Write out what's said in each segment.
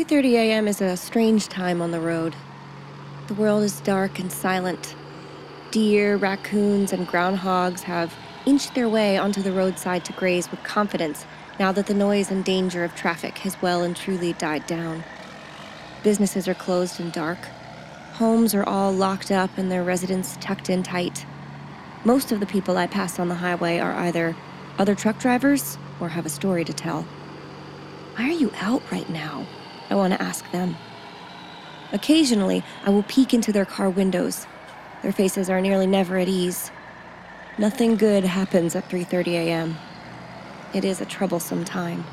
3:30 a.m. is a strange time on the road. The world is dark and silent. Deer, raccoons, and groundhogs have inched their way onto the roadside to graze with confidence now that the noise and danger of traffic has well and truly died down. Businesses are closed and dark. Homes are all locked up and their residents tucked in tight. Most of the people I pass on the highway are either other truck drivers or have a story to tell. Why are you out right now? I want to ask them. Occasionally, I will peek into their car windows. Their faces are nearly never at ease. Nothing good happens at 3:30 a.m. It is a troublesome time.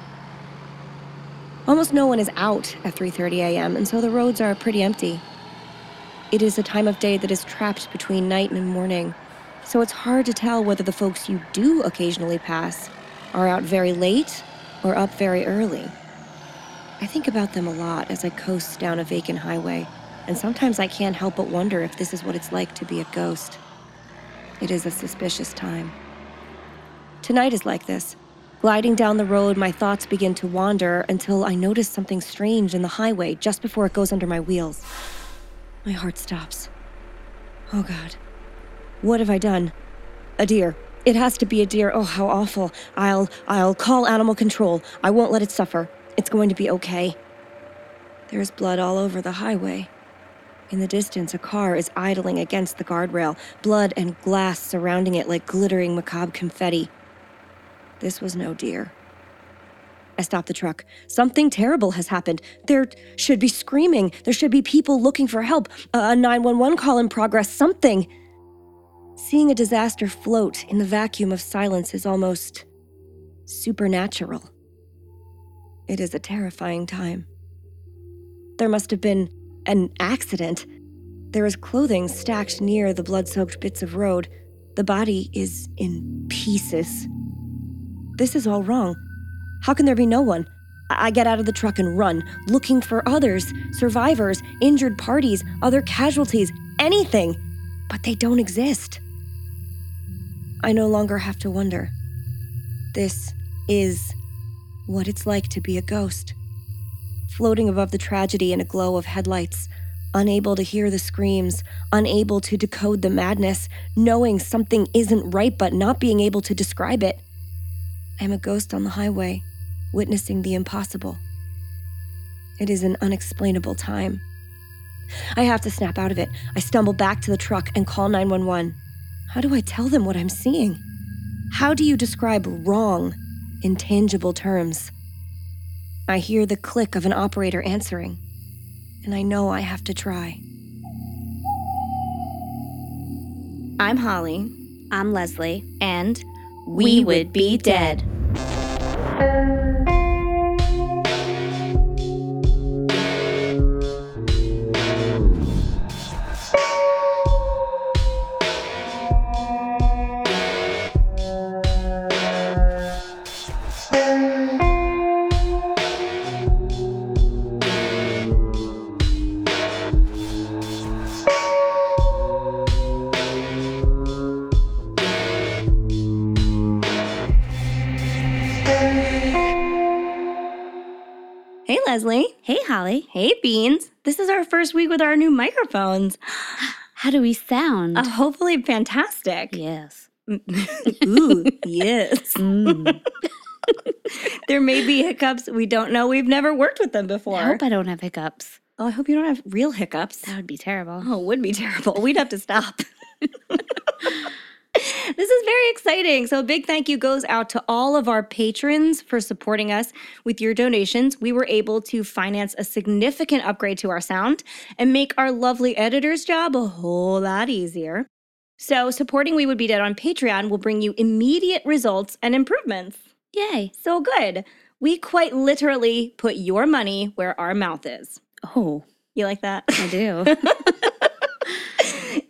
Almost no one is out at 3:30 a.m., and so the roads are pretty empty. It is a time of day that is trapped between night and morning, so it's hard to tell whether the folks you do occasionally pass are out very late or up very early. I think about them a lot as I coast down a vacant highway, and sometimes I can't help but wonder if this is what it's like to be a ghost. It is a suspicious time. Tonight is like this. Gliding down the road, my thoughts begin to wander until I notice something strange in the highway just before it goes under my wheels. My heart stops. Oh God. What have I done? A deer. It has to be a deer. Oh, how awful. I'll I'll call animal control. I won't let it suffer. It's going to be okay. There's blood all over the highway. In the distance, a car is idling against the guardrail, blood and glass surrounding it like glittering macabre confetti. This was no deer. I stop the truck. Something terrible has happened. There should be screaming. There should be people looking for help. A 911 call in progress. Something. Seeing a disaster float in the vacuum of silence is almost supernatural. It is a terrifying time. There must have been an accident. There is clothing stacked near the blood soaked bits of road. The body is in pieces. This is all wrong. How can there be no one? I get out of the truck and run, looking for others, survivors, injured parties, other casualties, anything. But they don't exist. I no longer have to wonder. This is what it's like to be a ghost. Floating above the tragedy in a glow of headlights, unable to hear the screams, unable to decode the madness, knowing something isn't right but not being able to describe it. I am a ghost on the highway, witnessing the impossible. It is an unexplainable time. I have to snap out of it. I stumble back to the truck and call 911. How do I tell them what I'm seeing? How do you describe wrong in tangible terms? I hear the click of an operator answering, and I know I have to try. I'm Holly, I'm Leslie. and We would be dead. Leslie. Hey, Holly. Hey, Beans. This is our first week with our new microphones. How do we sound? Uh, hopefully, fantastic. yes. Ooh, yes. Mm. There may be hiccups. We don't know. We've never worked with them before. I hope I don't have hiccups. oh, I hope you don't have real hiccups. That would be terrible. Oh, it would be terrible. We'd have to stop. This is very exciting. So, a big thank you goes out to all of our patrons for supporting us with your donations. We were able to finance a significant upgrade to our sound and make our lovely editor's job a whole lot easier. So, supporting We Would Be Dead on Patreon will bring you immediate results and improvements. Yay. So good. We quite literally put your money where our mouth is. Oh, You like that? I do.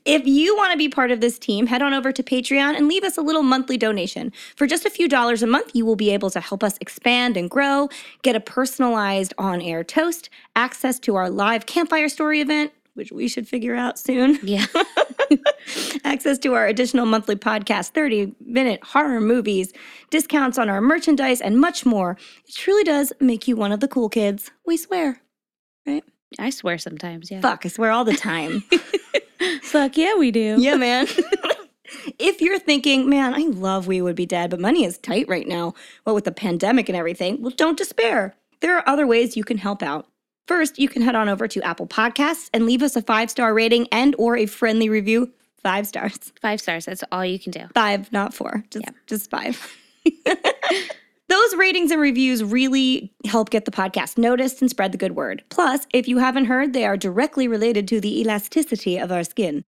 If you want to be part of this team, head on over to Patreon and leave us a little monthly donation. For just a few dollars a month, you will be able to help us expand and grow, get a personalized on air toast, access to our live campfire story event, which we should figure out soon, yeah. access to our additional monthly podcast, 30 minute horror movies, discounts on our merchandise, and much more. It truly does make you one of the cool kids. We swear. right? I swear sometimes, yeah. Fuck, I swear all the time. Fuck yeah, we do. yeah, man. if you're thinking, man, I love We Would Be Dead, but money is tight right now, what with the pandemic and everything, well, don't despair. There are other ways you can help out. First, you can head on over to Apple Podcasts and leave us a five-star rating and or a friendly review. Five stars. Five stars. That's all you can do. Five, not four. Just Yeah. just five. Those ratings and reviews really help get the podcast noticed and spread the good word. Plus, if you haven't heard, they are directly related to the elasticity of our skin.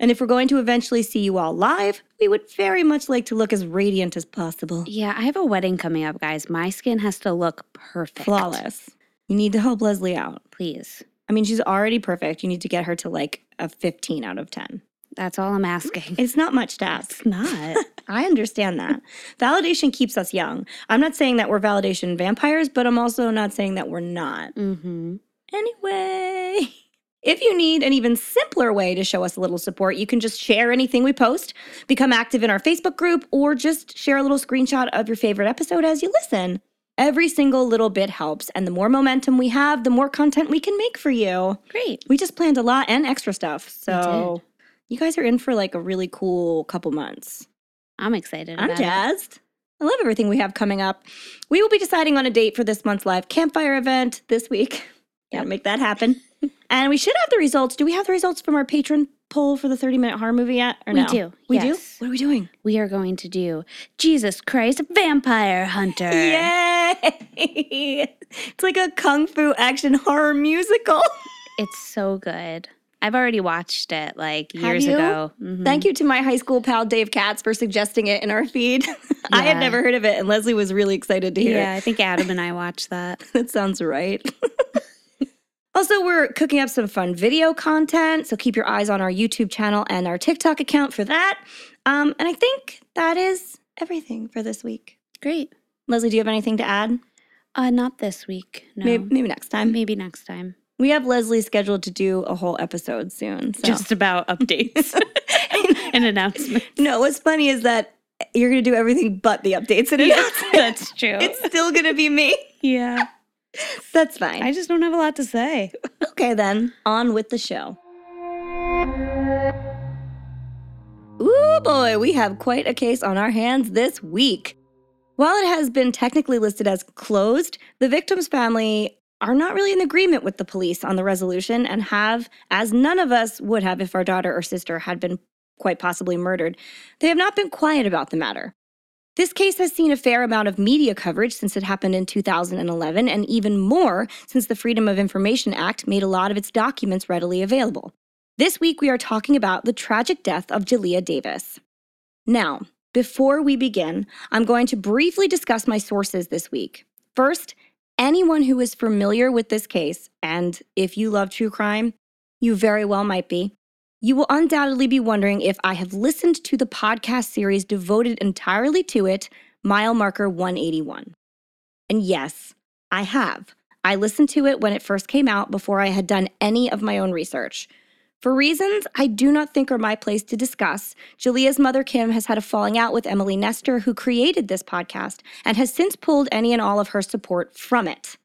And if we're going to eventually see you all live, we would very much like to look as radiant as possible. Yeah, I have a wedding coming up, guys. My skin has to look perfect. Flawless. You need to help Leslie out. Please. I mean, she's already perfect. You need to get her to like a 15 out of 10. That's all I'm asking. It's not much to ask. It's not. I understand that. validation keeps us young. I'm not saying that we're validation vampires, but I'm also not saying that we're not. mm-hmm. Anyway, if you need an even simpler way to show us a little support, you can just share anything we post, become active in our Facebook group, or just share a little screenshot of your favorite episode as you listen. Every single little bit helps, and the more momentum we have, the more content we can make for you. Great. We just planned a lot and extra stuff, so you guys are in for like a really cool couple months. I'm excited. I'm about it. jazzed. I love everything we have coming up. We will be deciding on a date for this month's live campfire event this week. Gotta Yep. make that happen. and we should have the results. Do we have the results from our patron poll for the 30 minute horror movie yet? Or We no? do, We yes. do? What are we doing? We are going to do Jesus Christ Vampire Hunter. Yay! it's like a kung fu action horror musical. It's so good. I've already watched it like years ago. Mhm. Thank you to my high school pal Dave Katz for suggesting it in our feed. I had never heard of it, and Leslie was really excited to hear it. Yeah, I think Adam and I watched that. That sounds right. also, we're cooking up some fun video content, so keep your eyes on our YouTube channel and our TikTok account for that. Um, and I think that is everything for this week. Great. Leslie, do you have anything to add? Uh, not this week. No. Maybe, maybe next time. Maybe next time. We have Leslie scheduled to do a whole episode soon. So. Just about updates and announcements. no, what's funny is that you're going to do everything but the updates and Yeah, announcements. that's true. It's still going to be me. yeah. That's fine. I just don't have a lot to say. Okay, then, on with the show. Ooh, boy, we have quite a case on our hands this week. While it has been technically listed as closed, the victim's family are not really in agreement with the police on the resolution and have, as none of us would have if our daughter or sister had been quite possibly murdered, they have not been quiet about the matter. This case has seen a fair amount of media coverage since it happened in 2011, and even more since the Freedom of Information Act made a lot of its documents readily available. This week, we are talking about the tragic death of Jalea Davis. Now, before we begin, I'm going to briefly discuss my sources this week. First, anyone who is familiar with this case, and if you love true crime, you very well might be, you will undoubtedly be wondering if I have listened to the podcast series devoted entirely to it, Mile Marker 181. And yes, I have. I listened to it when it first came out before I had done any of my own research. For reasons I do not think are my place to discuss, Jalea's mother Kim has had a falling out with Emily Nestor, who created this podcast, and has since pulled any and all of her support from it.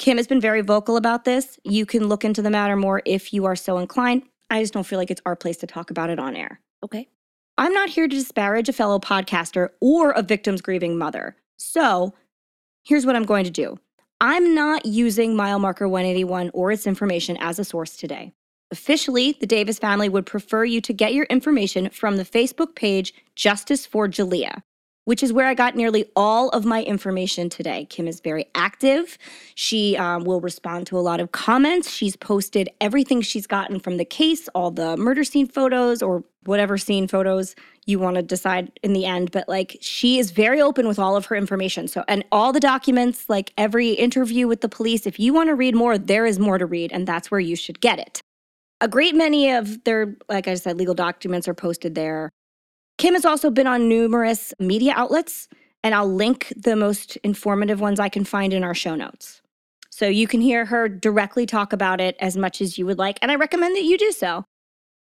Kim has been very vocal about this. You can look into the matter more if you are so inclined. I just don't feel like it's our place to talk about it on air. Okay. I'm not here to disparage a fellow podcaster or a victim's grieving mother. So, here's what I'm going to do I'm not using mile marker 181 or its information as a source today. Officially, the Davis family would prefer you to get your information from the Facebook page Justice for Jalea, which is where I got nearly all of my information today. Kim is very active. She um, will respond to a lot of comments. She's posted everything she's gotten from the case, all the murder scene photos or whatever scene photos you want to decide in the end. But like, she is very open with all of her information. So, and all the documents, like every interview with the police, if you want to read more, there is more to read, and that's where you should get it. A great many of their, like I said, legal documents are posted there. Kim has also been on numerous media outlets, and I'll link the most informative ones I can find in our show notes. So you can hear her directly talk about it as much as you would like, and I recommend that you do so.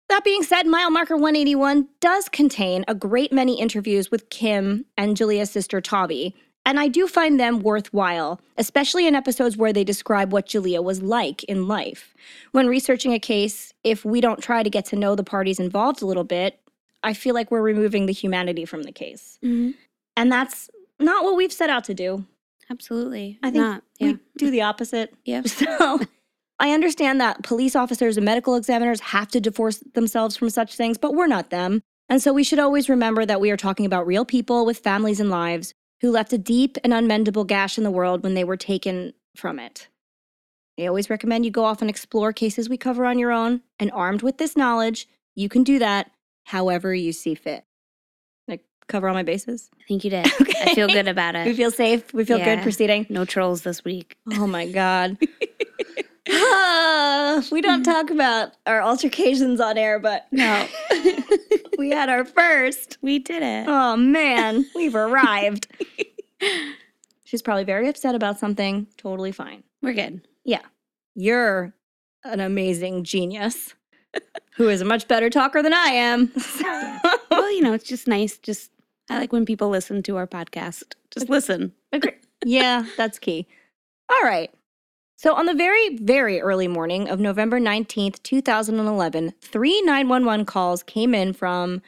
That being said, Mile Marker 181 does contain a great many interviews with Kim and Jalea's sister Tavi, And I do find them worthwhile, especially in episodes where they describe what Jalea was like in life. When researching a case, if we don't try to get to know the parties involved a little bit, I feel like we're removing the humanity from the case. hmm And that's not what we've set out to do. Absolutely. I think Not. Yeah. we do the opposite. Yeah. So I understand that police officers and medical examiners have to divorce themselves from such things, but we're not them. And so we should always remember that we are talking about real people with families and lives who left a deep and unmendable gash in the world when they were taken from it. I always recommend you go off and explore cases we cover on your own, and armed with this knowledge, you can do that however you see fit. Like, cover all my bases? I think you did. okay. I feel good about it. We feel safe. We feel good proceeding. No trolls this week. Oh my God. We don't mm-hmm. talk about our altercations on air, but No. we had our first. we did it. Oh man, we've arrived. She's probably very upset about something. Totally fine. We're good. Yeah. You're an amazing genius who is a much better talker than I am. Well, you know, it's just nice. Just I like when people listen to our podcast. Just listen. Agree. Yeah, that's key. All right. So, on the very, very early morning of November 19th, 2011, three 911 calls came in from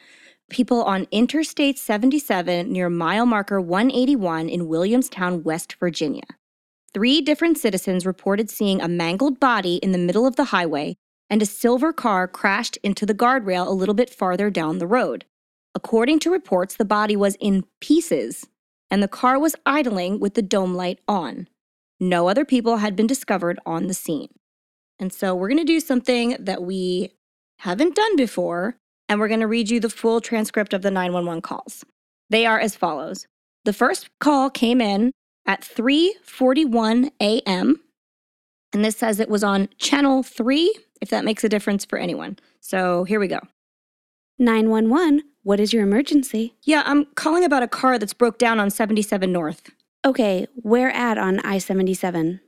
people on Interstate 77 near mile marker 181 in Williamstown, West Virginia. Three different citizens reported seeing a mangled body in the middle of the highway, and a silver car crashed into the guardrail a little bit farther down the road. According to reports, the body was in pieces and the car was idling with the dome light on. No other people had been discovered on the scene. And so we're going to do something that we haven't done before, and we're going to read you the full transcript of the 911 calls. They are as follows. The first call came in at 3:41 a.m. and this says it was on channel 3 if that makes a difference for anyone. So here we go. 911, what is your emergency? Yeah, I'm calling about a car that's broke down on 77 North. Okay, where at on I 77?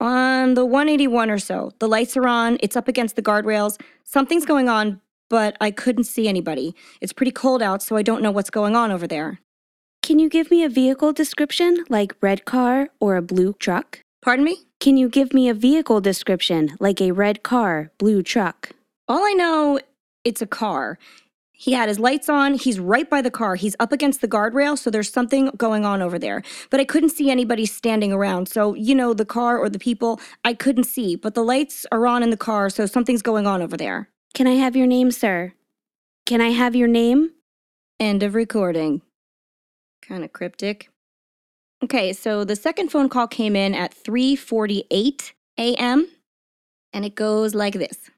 On the 181 or so. The lights are on, it's up against the guardrails. Something's going on, but I couldn't see anybody. It's pretty cold out, so I don't know what's going on over there. Can you give me a vehicle description, like red car or a blue truck? Pardon me? Can you give me a vehicle description, like a red car, blue truck? All I know, it's a car. He had his lights on. He's right by the car. He's up against the guardrail, so there's something going on over there. But I couldn't see anybody standing around. So, you know, the car or the people, I couldn't see. But the lights are on in the car, so something's going on over there. Can I have your name, sir? Can I have your name? End of recording. Kind of cryptic. Okay, so the second phone call came in at 3:48 a.m. and it goes like this.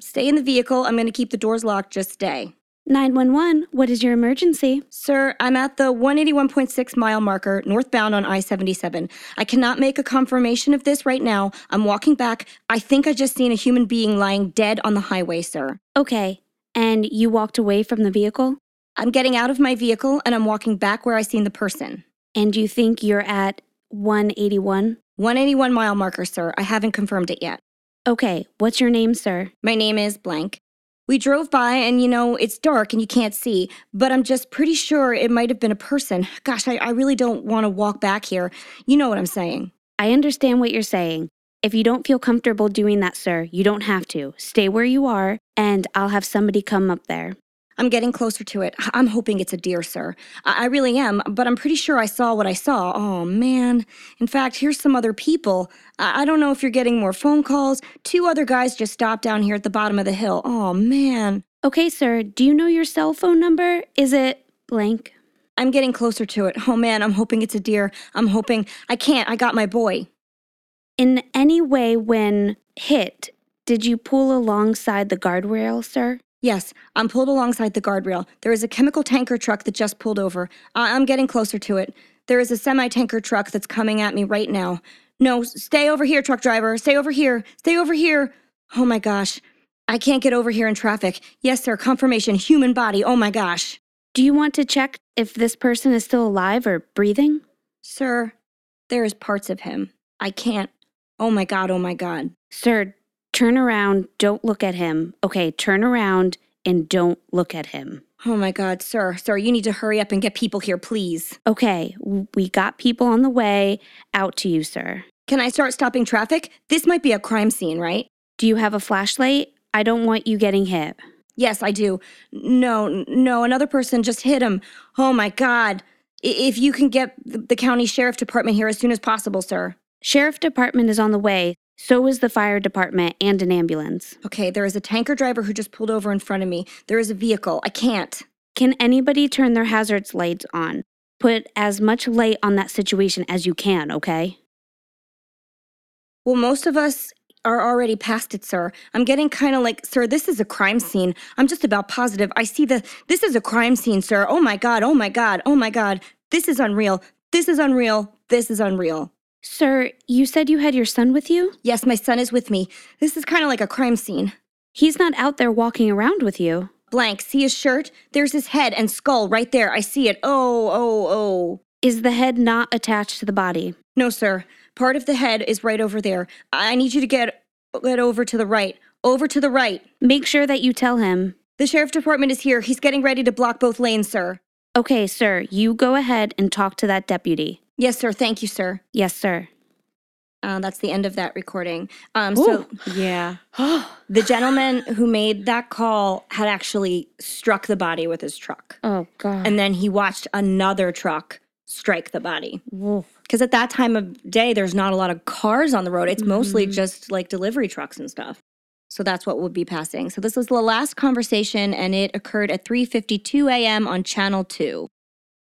Stay in the vehicle. I'm going to keep the doors locked. Just stay. 911, what is your emergency? Sir, I'm at the 181.6 mile marker northbound on I 77. I cannot make a confirmation of this right now. I'm walking back. I think I just seen a human being lying dead on the highway, sir. Okay, and you walked away from the vehicle? I'm getting out of my vehicle and I'm walking back where I seen the person. And you think you're at 181? 181 mile marker, sir. I haven't confirmed it yet. Okay, what's your name, sir? My name is blank. We drove by and, you know, it's dark and you can't see, but I'm just pretty sure it might have been a person. Gosh, I, I really don't want to walk back here. You know what I'm saying. I understand what you're saying. If you don't feel comfortable doing that, sir, you don't have to. Stay where you are, and I'll have somebody come up there. I'm getting closer to it. I'm hoping it's a deer, sir. I, I really am, but I'm pretty sure I saw what I saw. Oh, man. In fact, here's some other people. I, I don't know if you're getting more phone calls. Two other guys just stopped down here at the bottom of the hill. Oh, man. Okay, sir, do you know your cell phone number? Is it blank? I'm getting closer to it. Oh, man, I'm hoping it's a deer. I'm hoping. I can't. I got my boy. In any way, when hit, did you pull alongside the guardrail, sir? Yes, I'm pulled alongside the guardrail. There is a chemical tanker truck that just pulled over. I- I'm getting closer to it. There is a semi tanker truck that's coming at me right now. No, stay over here, truck driver. Stay over here. Stay over here. Oh my gosh. I can't get over here in traffic. Yes, sir. Confirmation. Human body. Oh my gosh. Do you want to check if this person is still alive or breathing? Sir, there is parts of him. I can't. Oh my god. Oh my god. Sir, turn around, don't look at him. Okay, turn around and don't look at him. Oh my God, sir, sir, you need to hurry up and get people here, please. Okay, we got people on the way out to you, sir. Can I start stopping traffic? This might be a crime scene, right? Do you have a flashlight? I don't want you getting hit. Yes, I do. No, no, another person just hit him. Oh my God. If you can get the county sheriff department here as soon as possible, sir. Sheriff department is on the way. So is the fire department and an ambulance. Okay, there is a tanker driver who just pulled over in front of me. There is a vehicle. I can't. Can anybody turn their hazards lights on? Put as much light on that situation as you can, okay? Well, most of us are already past it, sir. I'm getting kind of like, sir, this is a crime scene. I'm just about positive. I see the, this is a crime scene, sir. Oh my God, oh my God, oh my God. This is unreal. This is unreal. This is unreal. Sir, you said you had your son with you? Yes, my son is with me. This is kind of like a crime scene. He's not out there walking around with you. Blank, see his shirt? There's his head and skull right there. I see it. Oh, oh, oh. Is the head not attached to the body? No, sir. Part of the head is right over there. I need you to get, get over to the right. Over to the right. Make sure that you tell him. The sheriff department is here. He's getting ready to block both lanes, sir. Okay, sir, you go ahead and talk to that deputy. Yes, sir. Thank you, sir. Yes, sir. Uh, that's the end of that recording. Um, so, yeah. The gentleman who made that call had actually struck the body with his truck. Oh, God. And then he watched another truck strike the body. Because at that time of day, there's not a lot of cars on the road. It's mostly Mhm. just like delivery trucks and stuff. So that's what would be passing. So this was the last conversation, and it occurred at 3:52 a.m. on Channel Two.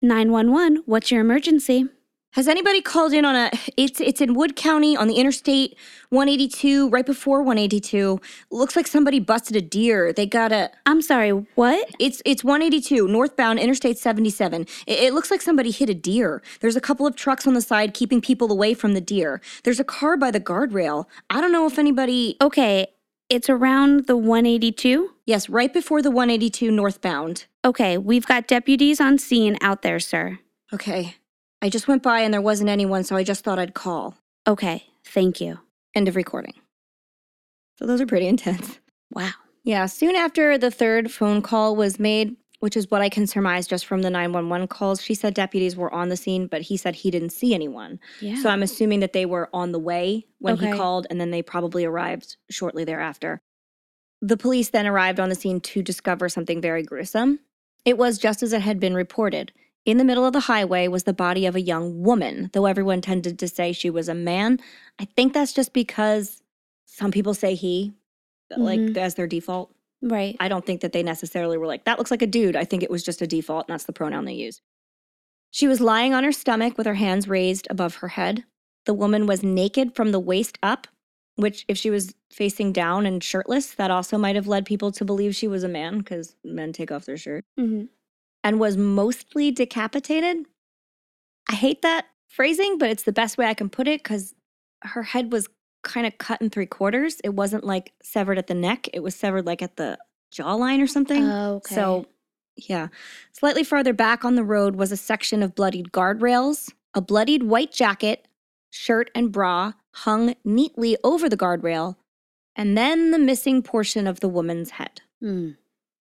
911, what's your emergency? Has anybody called in on a? It's it's in Wood County on the Interstate 182, right before 182. Looks like somebody busted a deer. They got a. I'm sorry, what? It's it's 182 northbound Interstate 77. It, it looks like somebody hit a deer. There's a couple of trucks on the side keeping people away from the deer. There's a car by the guardrail. I don't know if anybody. Okay, it's around the 182? Yes, right before the 182 northbound. Okay, we've got deputies on scene out there, sir. Okay. I just went by and there wasn't anyone, so I just thought I'd call. Okay, thank you. End of recording. So those are pretty intense. Wow. Yeah, soon after the third phone call was made, which is what I can surmise just from the 911 calls, she said deputies were on the scene, but he said he didn't see anyone. Yeah. So I'm assuming that they were on the way when he called, and then they probably arrived shortly thereafter. The police then arrived on the scene to discover something very gruesome. It was just as it had been reported. In the middle of the highway was the body of a young woman, though everyone tended to say she was a man. I think that's just because some people say he, like Mhm. as their default. right. I don't think that they necessarily were like, that looks like a dude. I think it was just a default, and that's the pronoun they used. She was lying on her stomach with her hands raised above her head. The woman was naked from the waist up, which, if she was facing down and shirtless, that also might have led people to believe she was a man because men take off their shirt, hmm and was mostly decapitated. I hate that phrasing, but it's the best way I can put it because her head was kind of cut in three quarters. It wasn't like severed at the neck, it was severed like at the jawline or something. Oh, Okay. So, yeah. Slightly farther back on the road was a section of bloodied guardrails. A bloodied white jacket, shirt, and bra hung neatly over the guardrail, and then the missing portion of the woman's head. Mm.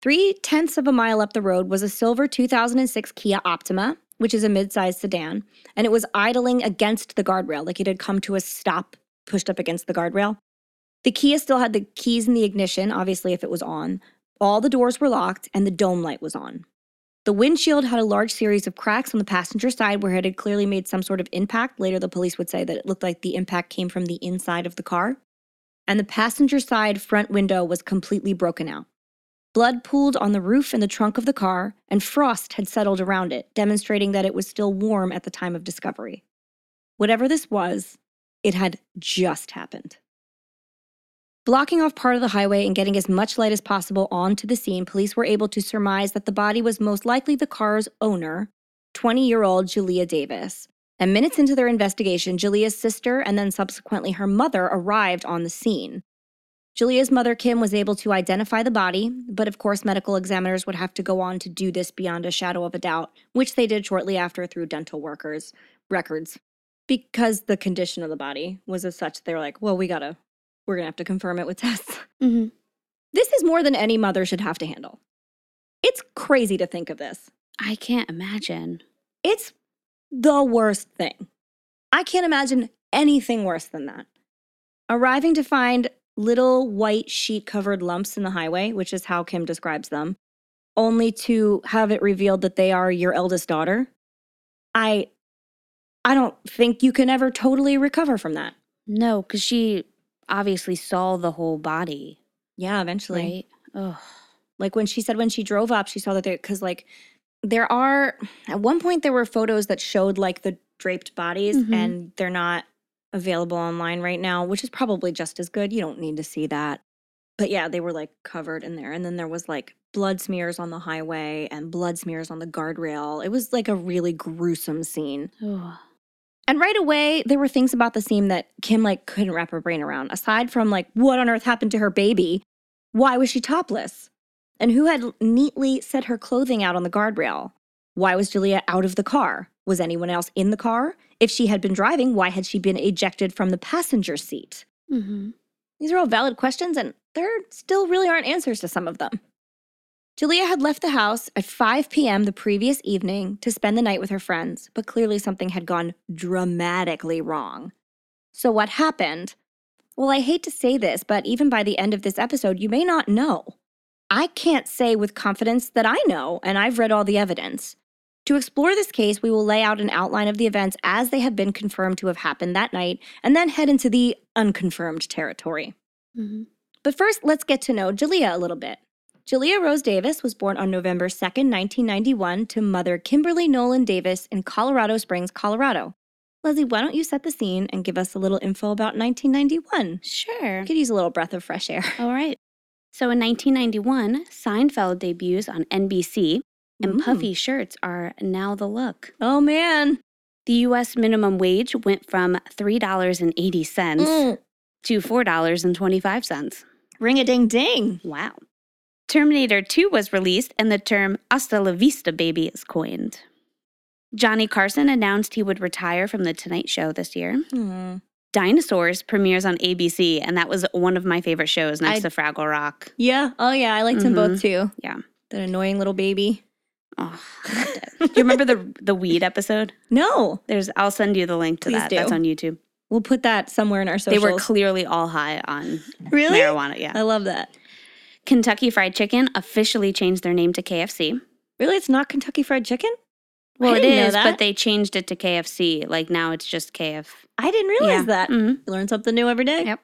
Three tenths of a mile up the road was a silver 2006 Kia Optima, which is a mid-sized sedan, and it was idling against the guardrail, like it had come to a stop, pushed up against the guardrail. The Kia still had the keys in the ignition, obviously, if it was on. All the doors were locked, and the dome light was on. The windshield had a large series of cracks on the passenger side where it had clearly made some sort of impact. Later, the police would say that it looked like the impact came from the inside of the car. And the passenger side front window was completely broken out. Blood pooled on the roof and the trunk of the car, and frost had settled around it, demonstrating that it was still warm at the time of discovery. Whatever this was, it had just happened. Blocking off part of the highway and getting as much light as possible onto the scene, police were able to surmise that the body was most likely the car's owner, 20 year old Jalea Davis. And minutes into their investigation, Jalea's sister and then subsequently her mother arrived on the scene. Jalea's mother, Kim, was able to identify the body, but of course, medical examiners would have to go on to do this beyond a shadow of a doubt, which they did shortly after through dental workers' records. Because the condition of the body was as such, they were like, well, we gotta, we're gonna have to confirm it with tests. hmm This is more than any mother should have to handle. It's crazy to think of this. I can't imagine. It's the worst thing. I can't imagine anything worse than that. Arriving to find little white sheet covered lumps in the highway, which is how Kim describes them, only to have it revealed that they are your eldest daughter. I I don't think you can ever totally recover from that. No, because she obviously saw the whole body, Yeah, eventually. right? Oh, Like when she said when she drove up, she saw that because like there are at one point there were photos that showed like the draped bodies Mhm. and they're not available online right now, which is probably just as good. You don't need to see that. But yeah, they were like covered in there. And then there was like blood smears on the highway and blood smears on the guardrail. It was like a really gruesome scene. And right away, there were things about the scene that Kim like couldn't wrap her brain around. Aside from like what on earth happened to her baby? Why was she topless? And who had neatly set her clothing out on the guardrail? Why was Jalea out of the car? Was anyone else in the car? If she had been driving, why had she been ejected from the passenger seat? hmm These are all valid questions, and there still really aren't answers to some of them. Jalea had left the house at 5 p.m. the previous evening to spend the night with her friends, but clearly something had gone dramatically wrong. So, what happened? Well, I hate to say this, but even by the end of this episode, you may not know. I can't say with confidence that I know, and I've read all the evidence. To explore this case, we will lay out an outline of the events as they have been confirmed to have happened that night, and then head into the unconfirmed territory. hmm But first, let's get to know Jalea a little bit. Jalea Rose Davis was born on November 2nd, 1991, to mother Kimberly Nolan Davis in Colorado Springs, Colorado. Leslie, why don't you set the scene and give us a little info about 1991? Sure. I could use a little breath of fresh air. All right. So in 1991, Seinfeld debuts on NBC, and Mm. puffy shirts are now the look. Oh, man. The U.S. minimum wage went from $3.80 Mm. to $4.25. Ring a ding ding. Wow. Terminator 2 was released, and the term hasta la vista baby is coined. Johnny Carson announced he would retire from The Tonight Show this year. Hmm. Dinosaurs premieres on ABC, and that was one of my favorite shows next I- to Fraggle Rock. Yeah. Oh, yeah. I liked them both too. Yeah. That annoying little baby. Oh. Do you remember the the weed episode? No. There's I'll send you the link to Please that. do. That's on YouTube. We'll put that somewhere in our socials. They were clearly all high on really? marijuana. Yeah. I love that. Kentucky Fried Chicken officially changed their name to KFC. Really? It's not Kentucky Fried Chicken? Well, it that. but they changed it to KFC. Like now it's just KF. I didn't realize Yeah. that. Mhm. You learn something new every day. Yep.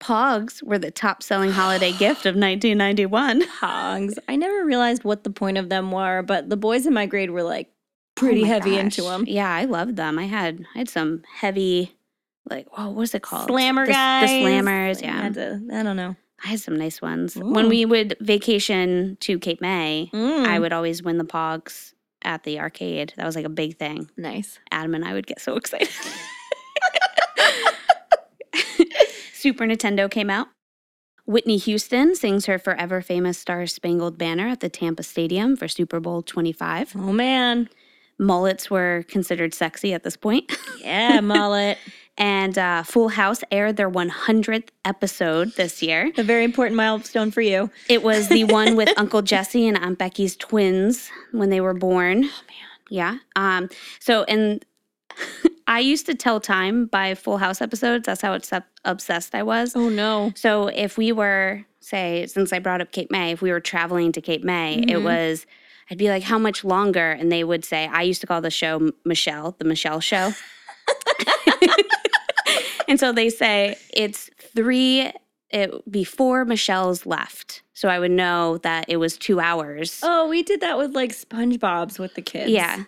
Pogs were the top selling holiday gift of 1991. Hogs. I never realized what the point of them were, but the boys in my grade were like pretty Oh heavy into them. Yeah, I loved them. I had I had some heavy, like oh, what was it called? Slammer the, guys. The slammers. Yeah, to- I don't know. I had some nice ones. Ooh. When we would vacation to Cape May, Mm, I would always win the Pogs at the arcade. That was like a big thing. nice. Adam and I would get so excited. Super Nintendo came out. Whitney Houston sings her forever famous Star Spangled Banner at the Tampa Stadium for Super Bowl 25. Oh man. Mullets were considered sexy at this point. Yeah, mullet. and uh, Full House aired their 100th episode this year. A very important milestone for you. It was the one with Uncle Jesse and Aunt Becky's twins when they were born. Oh man. Yeah. Um so and I used to tell time by Full House episodes. That's how obsessed I was. Oh no. So if we were say since I brought up Cape May, if we were traveling to Cape May, it Mhm. was I'd be like how much longer and they would say I used to call the show Michelle, the Michelle show. and so they say it's 3 it before Michelle's left. So I would know that it was 2 hours. Oh, we did that with like SpongeBob's with the kids. Yeah.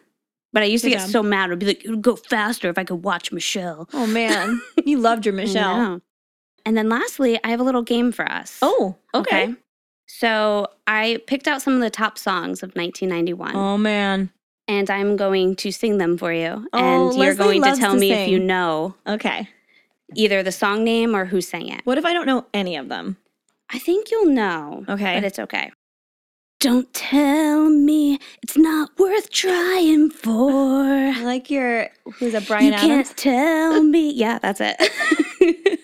But I used to get job. so mad. I'd be like, it would go faster if I could watch Michelle. Oh man. you loved your I Michelle. know. And then lastly, I have a little game for us. Oh, okay. So I picked out some of the top songs of 1991, Oh man. and I'm going to sing them for you. Oh, and you're Leslie going to loves tell to me if you sing. know Okay. either the song name or who sang it. What if I don't know any of them? I think you'll know. Okay. But it's okay. Don't tell me it's not worth trying for. I like your who's a Bryan you Adams? can't tell me. Yeah, that's it.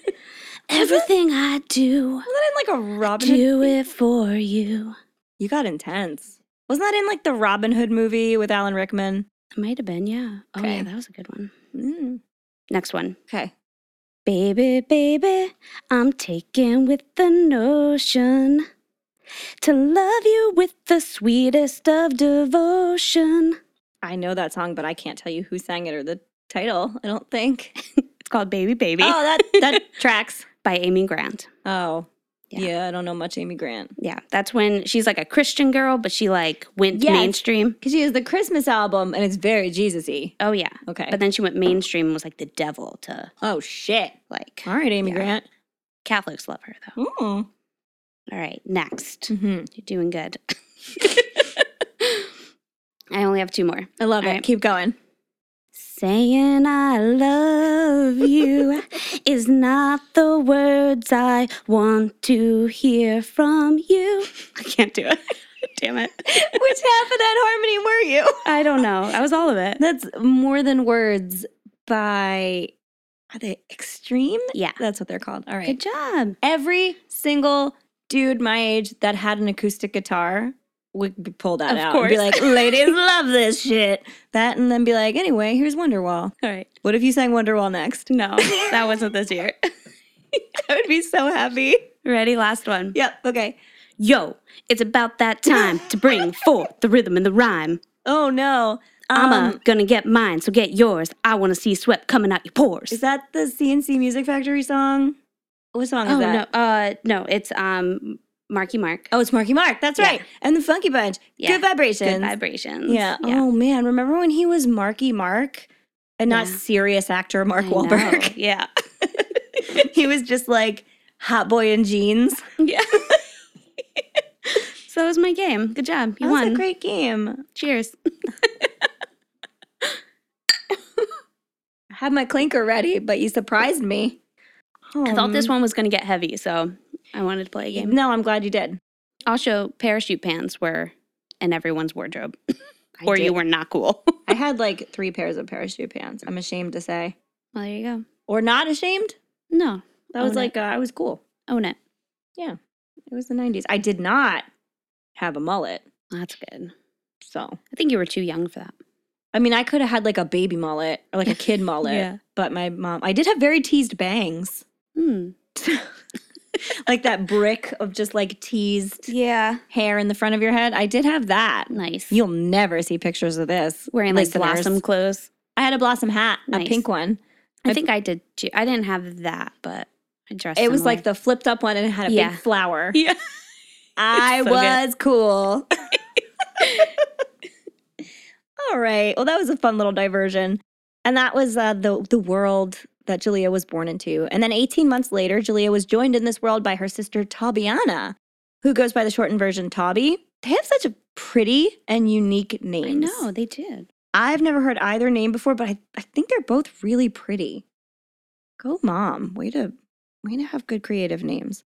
Everything I do, Was that in like a Robin Hood? do it for you. You got intense. Wasn't that in like the Robin Hood movie with Alan Rickman? It might have been, yeah. Oh, Okay. yeah, that was a good one. Mm. Next one. Okay. Baby, baby, I'm taken with the notion to love you with the sweetest of devotion. I know that song, but I can't tell you who sang it or the title. I don't think. It's called Baby Baby Oh, that that tracks. by Amy Grant. Oh, Yeah. yeah. I don't know much Amy Grant Yeah, that's when she's like a Christian girl, but she like went Yes. mainstream. because she has the Christmas album and it's very Jesus-y. Oh yeah, Okay. but then she went mainstream and was like the devil to oh shit. like All right, Amy Yeah. Grant. Catholics love her though. Mm. All right, next. hmm You're doing good. I only have two more. I love All it. right. Keep going. Saying I love you is not the words I want to hear from you. I can't do it. Damn it. Which half of that harmony were you? I don't know. I was all of it. That's more than words by are they extreme? Yeah. That's what they're called. All right. Good job. Every single dude my age that had an acoustic guitar would pull that Of out and be like, ladies love this shit. That and then be like, anyway, here's Wonderwall. All right. What if you sang Wonderwall next? No, that wasn't this year. I would be so happy. Ready? Last one. Yep. Okay. Yo, it's about that time to bring forth the rhythm and the rhyme. Oh no. I'm Um, a gonna get mine, so get yours. I wanna see sweat coming out your pores. is that the C+C Music Factory song? What song is oh that? no, uh, no, it's um Marky Mark. Oh, it's Marky Mark. That's Yeah. right. And the Funky Bunch. Yeah. Good vibrations. Good vibrations. Yeah. Oh man, remember when he was Marky Mark and not Yeah. serious actor Mark I Wahlberg? know. Yeah. he was just like hot boy in jeans. yeah. so that was my game. Good job. You That was won. a great game. Cheers. I had my clinker ready, but you surprised me. I thought this one was gonna get heavy, so I wanted to play a game. No, I'm glad you did. Also, parachute pants were in everyone's wardrobe, I or you were not cool. I had like three pairs of parachute pants. I'm ashamed to say, well, there you go. or not ashamed. No, That was it. like uh, I was cool. own it. Yeah, it was the '90s. I did not have a mullet, That's good. so I think you were too young for that. I mean, I could have had like a baby mullet or like a kid mullet. Yeah. But my mom, I did have very teased bangs, Hmm. like that brick of just like teased Yeah. hair in the front of your head. I did have that. Nice. You'll never see pictures of this. Wearing like listeners. blossom clothes. I had a blossom hat, Nice. a pink one. I think I did too. I didn't have that, but I dressed. It was similar. like the flipped up one and it had a Yeah. big flower. yeah. I so good. was cool. All right. Well, that was a fun little diversion. And that was uh, the, the world that Jalea was born into. And then 18 months later, Jalea was joined in this world by her sister Tabiana, who goes by the shortened version Tabi. They have such a pretty and unique names. I know they did. I've never heard either name before, but I, I think they're both really pretty. Go mom. Way to way to have good creative names.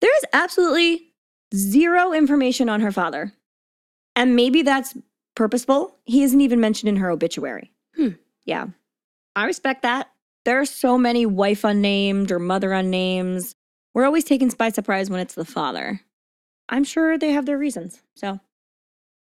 There is absolutely zero information on her father. And maybe that's purposeful. He isn't even mentioned in her obituary. Hmm. Yeah. I respect that. There are so many wife unnamed or mother unnames. We're always taken by surprise when it's the father. I'm sure they have their reasons. So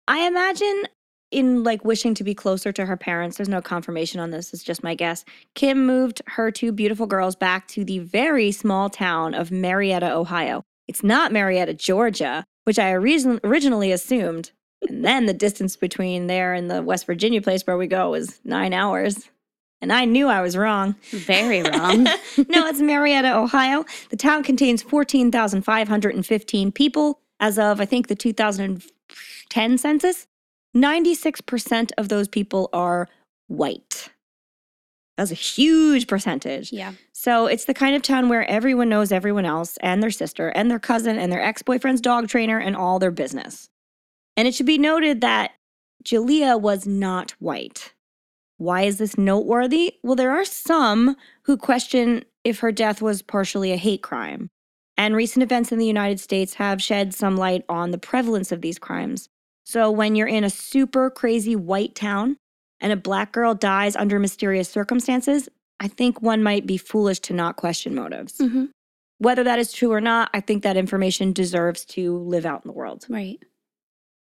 I imagine in like wishing to be closer to her parents, there's no confirmation on this, it's just my guess. Kim moved her two beautiful girls back to the very small town of Marietta, Ohio. It's not Marietta, Georgia, which I reason- originally assumed. And then the distance between there and the West Virginia place where we go is nine hours. And I knew I was wrong. Very wrong. no, it's Marietta, Ohio. The town contains 14,515 people as of, I think, the 2010 census. 96% of those people are white. That's a huge percentage. yeah. So it's the kind of town where everyone knows everyone else and their sister and their cousin and their ex boyfriend's dog trainer and all their business. And it should be noted that Jalea was not white. Why is this noteworthy? Well, there are some who question if her death was partially a hate crime. And recent events in the United States have shed some light on the prevalence of these crimes. So when you're in a super crazy white town and a black girl dies under mysterious circumstances, I think one might be foolish to not question motives. hmm Whether that is true or not, I think that information deserves to live out in the world. Right.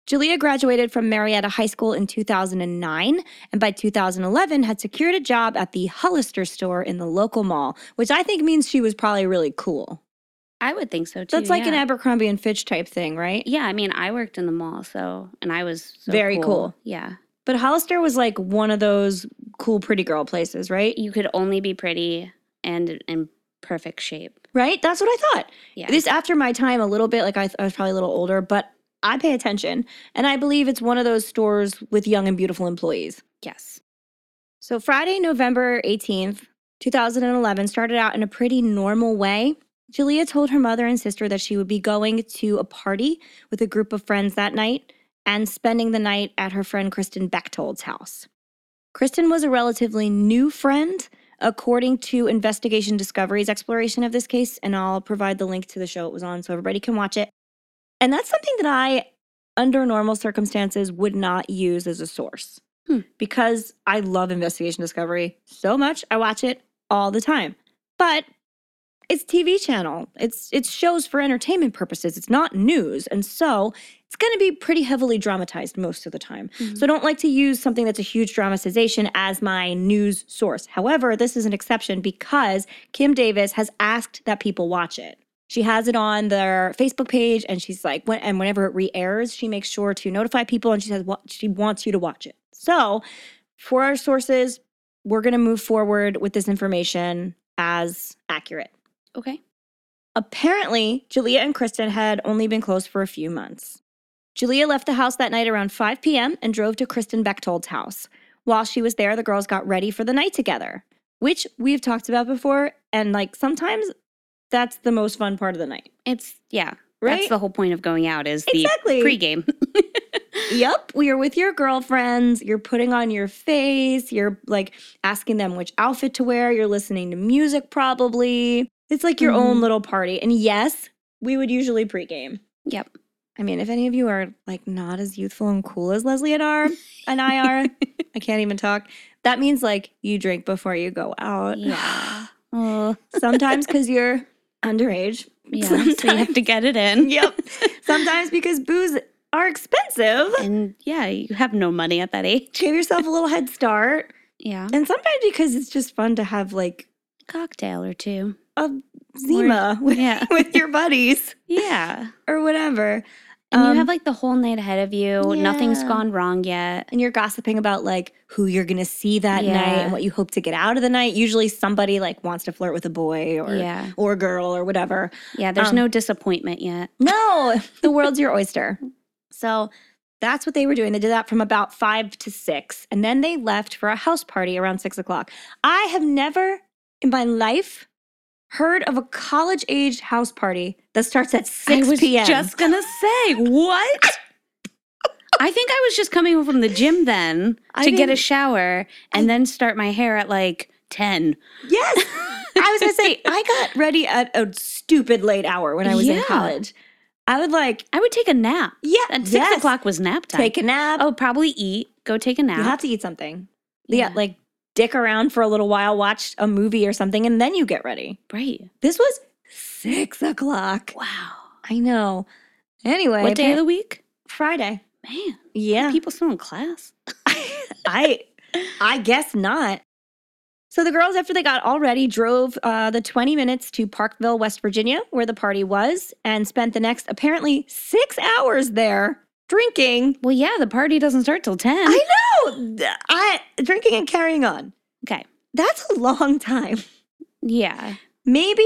Jalea graduated from Marietta High School in 2009 and by 2011 had secured a job at the Hollister store in the local mall, which I think means she was probably really cool. I would think so too. That's like an. Abercrombie and Fitch type thing, right? Yeah, I mean, I worked in the mall, so and I was so Very cool. Yeah, But Hollister was like one of those cool pretty girl places, right? you could only be pretty and in perfect shape. Right? That's what I thought. Yeah, This after my time a little bit, like I, I was probably a little older, but I pay attention. And I believe it's one of those stores with young and beautiful employees. yes. So Friday, November 18th, 2011 started out in a pretty normal way. Julia told her mother and sister that she would be going to a party with a group of friends that night and spending the night at her friend Kristen Bechtold's house. Kristen was a relatively new friend, according to Investigation Discovery's exploration of this case, and I'll provide the link to the show it was on so everybody can watch it. And that's something that I, under normal circumstances, would not use as a source Hmm. because I love Investigation Discovery so much. I watch it all the time. But it's TV channel. It's it's shows for entertainment purposes. It's not news. And so it's going to be pretty heavily dramatized most of the time. Mhm. So I don't like to use something that's a huge dramatization as my news source. However, this is an exception because Kim Davis has asked that people watch it. She has it on their Facebook page and she's like when and whenever it re-airs, she makes sure to notify people and she says what she wants you to watch it. So, for our sources, we're going to move forward with this information as accurate. Okay. Apparently, Julia and Kristen had only been close for a few months. Julia left the house that night around 5 p.m. and drove to Kristen Bechtold's house. While she was there, the girls got ready for the night together, which we've talked about before. And like sometimes that's the most fun part of the night, It's yeah. right? That's the whole point of going out is the exactly. pregame. Yep. we are with your girlfriends. You're putting on your face. You're like asking them which outfit to wear. You're listening to music, probably. It's like your own Mhm. little party. And yes, we would usually pregame. yep. I mean, if any of you are like not as youthful and cool as Leslie and are and I are, I can't even talk. That means like you drink before you go out. Yeah. Oh, Sometimes because you're underage. yeah. So you have to get it in. Yep. Sometimes because booze are expensive. And yeah, you have no money at that age. Give yourself a little head start. Yeah. And sometimes because it's just fun to have like a Cocktail or two. a Zima with, Yeah. with your buddies Yeah. or whatever. And Um, you have like the whole night ahead of you. Nothing's gone wrong yet. and you're gossiping about like who you're gonna see that night and what you hope to get out of the night. Usually somebody like wants to flirt with a boy or yeah. or a girl or whatever. Yeah. There's um, no disappointment yet. No, the world's your oyster. So that's what they were doing. They did that from about five to six. And then they left for a house party around six o'clock. I have never in my life heard of a college aged house party that starts at 6 I was p.m. just gonna say what. I think I was just coming home from the gym then I to get a shower and then start my hair at like ten. yes. I was going to say, I got ready at a stupid late hour when I was in college. I would like, I would take a nap. yeah, At six yes. o'clock was nap time. Take a nap. oh, probably eat. Go take a nap. You have to eat something. Yeah. like dick around for a little while, watch a movie or something, and then you get ready. right. This was six o'clock. Wow. I know. Anyway, What day of the week? Friday. Man, Yeah, people still in class. I I guess not. So the girls, after they got all ready, drove uh, the 20 minutes to Parkville, West Virginia, where the party was, and spent the next apparently six hours there drinking. Well, yeah, the party doesn't start till ten. I know. I drinking and carrying on. okay. That's a long time. Yeah. Maybe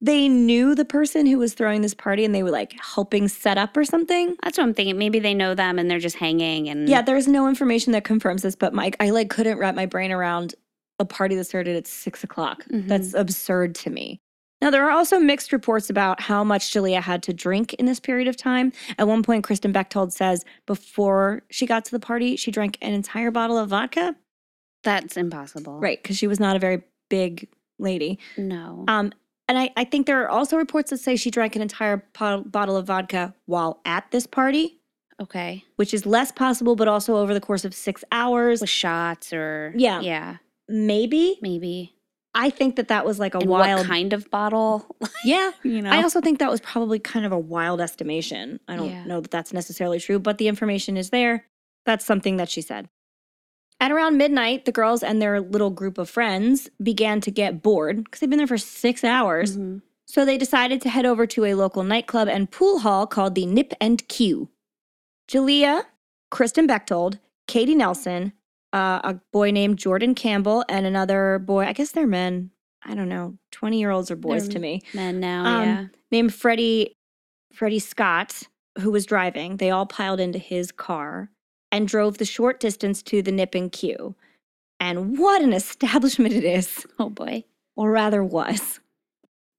they knew the person who was throwing this party and they were like helping set up or something. That's what I'm thinking. Maybe they know them and they're just hanging and Yeah, there's no information that confirms this, but Mike, I like couldn't wrap my brain around a party that started at six o'clock. Mhm. That's absurd to me. Now, there are also mixed reports about how much Julia had to drink in this period of time. At one point, Kristen Bechtold says before she got to the party, she drank an entire bottle of vodka. that's impossible. Right, because she was not a very big lady. No. Um, and I, I think there are also reports that say she drank an entire po- bottle of vodka while at this party, okay. which is less possible, but also over the course of six hours. With shots or Yeah. Yeah. Maybe. Maybe. I think that that was like a And wild. what kind of bottle? yeah. you know. I also think that was probably kind of a wild estimation. I don't Yeah. know that that's necessarily true, but the information is there. That's something that she said. At around midnight, the girls and their little group of friends began to get bored because they've been there for six hours. Mhm. So they decided to head over to a local nightclub and pool hall called the Nip and Q. Jalea, Kristen Bechtold, Katie Nelson, uh, a boy named Jordan Campbell, and another boy, I guess they're men. I don't know. 20 year olds are boys They're to me. Men now, Um, yeah. Named Freddie, Freddie Scott, who was driving. They all piled into his car and drove the short distance to the Nip and Q. And what an establishment it is Oh boy. or rather was.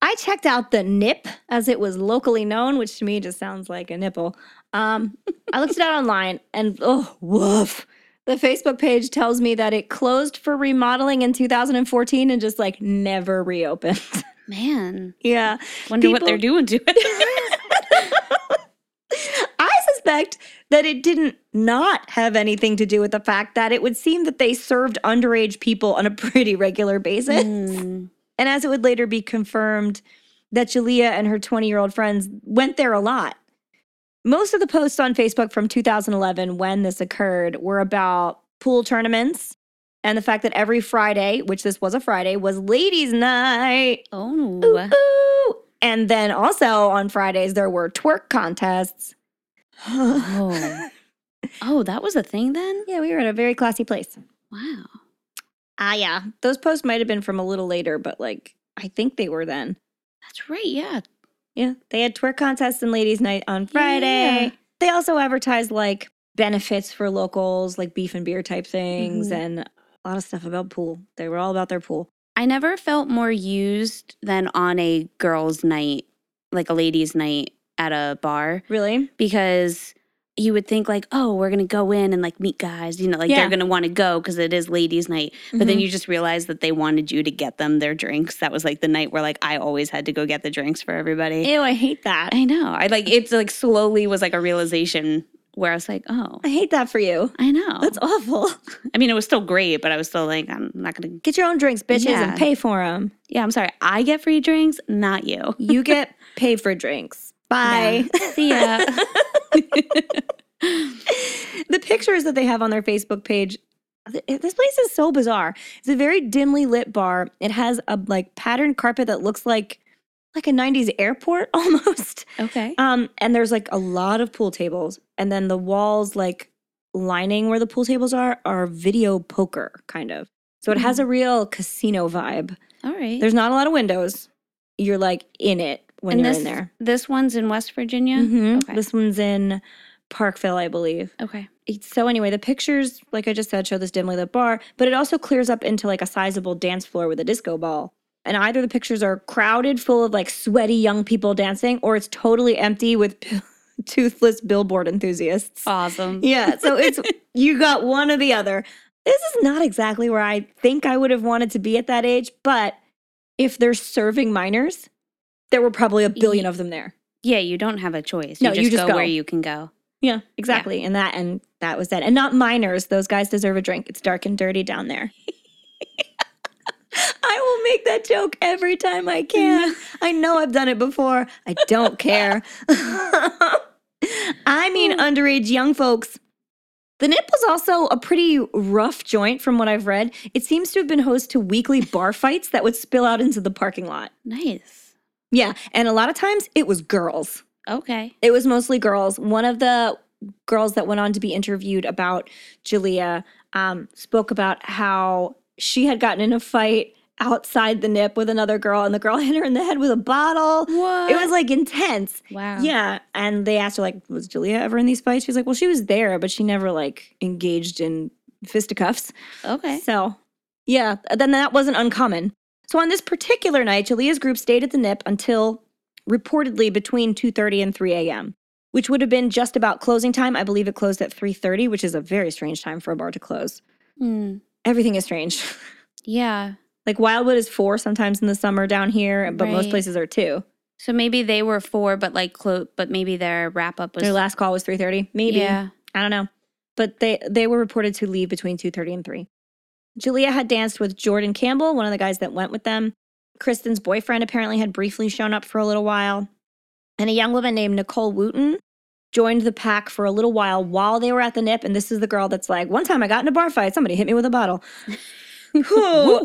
I checked out the nip as it was locally known, which to me just sounds like a nipple. Um, I looked it out online and oh, woof. The Facebook page tells me that it closed for remodeling in 2014 and just like never reopened. Man. yeah. Wonder what they're doing to it. I suspect that it didn't not have anything to do with the fact that it would seem that they served underage people on a pretty regular basis. Mm. And as it would later be confirmed that Jalea and her 20 year old friends went there a lot. Most of the posts on Facebook from 2011, when this occurred, were about pool tournaments and the fact that every Friday, which this was a Friday, was ladies' night. Ooh, Oh. ooh. And then also on Fridays, there were twerk contests. Oh. Oh, that was a thing then? Yeah, we were at a very classy place. Wow. Ah, yeah. Those posts might have been from a little later, but like, I think they were then. That's right. Yeah. Yeah, they had twerk contests and ladies' night on Friday. Yeah. They also advertised like benefits for locals, like beef and beer type things, Mhm. and a lot of stuff about pool. They were all about their pool. I never felt more used than on a girls' night, like a ladies' night at a bar, Really? because you would think like, oh, we're gonna go in and like meet guys, you know, like Yeah. they're gonna want to go because it is ladies' night. But then mm-hmm. you just realize that they wanted you to get them their drinks. That was like the night where like I always had to go get the drinks for everybody. Ew, I hate that. I know. I like it's like slowly was like a realization where I was like, oh, I hate that for you. I know. That's awful. I mean, it was still great, but I was still like, I'm not gonna. Get your own drinks, bitches, Yeah. and pay for them. Yeah, I'm sorry. I get free drinks, not you. You get paid for drinks. Bye. Yeah. See ya. the pictures that they have on their Facebook page this place is so bizarre. It's a very dimly lit bar. It has a like patterned carpet that looks like like a 90s airport almost. okay. Um and there's like a lot of pool tables and then the walls like lining where the pool tables are are video poker kind of. So it has a real casino vibe. All right. There's not a lot of windows. You're like in it when and you're this, in there. This one's in West Virginia. Mhm. Okay. This one's in Parkville, I believe. okay. So anyway, the pictures, like I just said, show this dimly lit bar, but it also clears up into like a sizable dance floor with a disco ball. And either the pictures are crowded full of like sweaty young people dancing, or it's totally empty with toothless billboard enthusiasts. Awesome. Yeah, so it's you got one or the other. This is not exactly where I think I would have wanted to be at that age, but if they're serving minors, there were probably a billion of them there. Yeah, you don't have a choice. No, you you just, just go, where you can go. Yeah, exactly. And that and that was that. And not minors. Those guys deserve a drink. It's dark and dirty down there. I will make that joke every time I can. I know I've done it before. I don't care. I mean oh. underage young folks. The Nip was also a pretty rough joint from what I've read. It seems to have been host to weekly bar fights that would spill out into the parking lot. Nice. Yeah, and a lot of times it was girls. Okay. It was mostly girls. One of the girls that went on to be interviewed about Julia um, spoke about how she had gotten in a fight outside the nip with another girl, and the girl hit her in the head with a bottle. What? It was like intense. wow. Yeah. And they asked her, like, was Julia ever in these fights? She's like, well, she was there, but she never like engaged in fisticuffs. Okay. So, yeah, then that wasn't uncommon. So on this particular night, Julia's group stayed at the Nip until reportedly between 2:30 and 3 a.m., which would have been just about closing time. I believe it closed at 3:30, which is a very strange time for a bar to close. Hmm. Everything is strange. Yeah. like Wildwood is 4 sometimes in the summer down here, but most places are 2. So maybe they were four, but like close, but maybe their wrap up was Their last call was 3:30, maybe. Yeah. I don't know. But they they were reported to leave between 2:30 and 3. Julia had danced with Jordan Campbell, one of the guys that went with them. Kristen's boyfriend apparently had briefly shown up for a little while. And a young woman named Nicole Wooten joined the pack for a little while while they were at the nip. And this is the girl that's like, one time I got in a bar fight, somebody hit me with a bottle.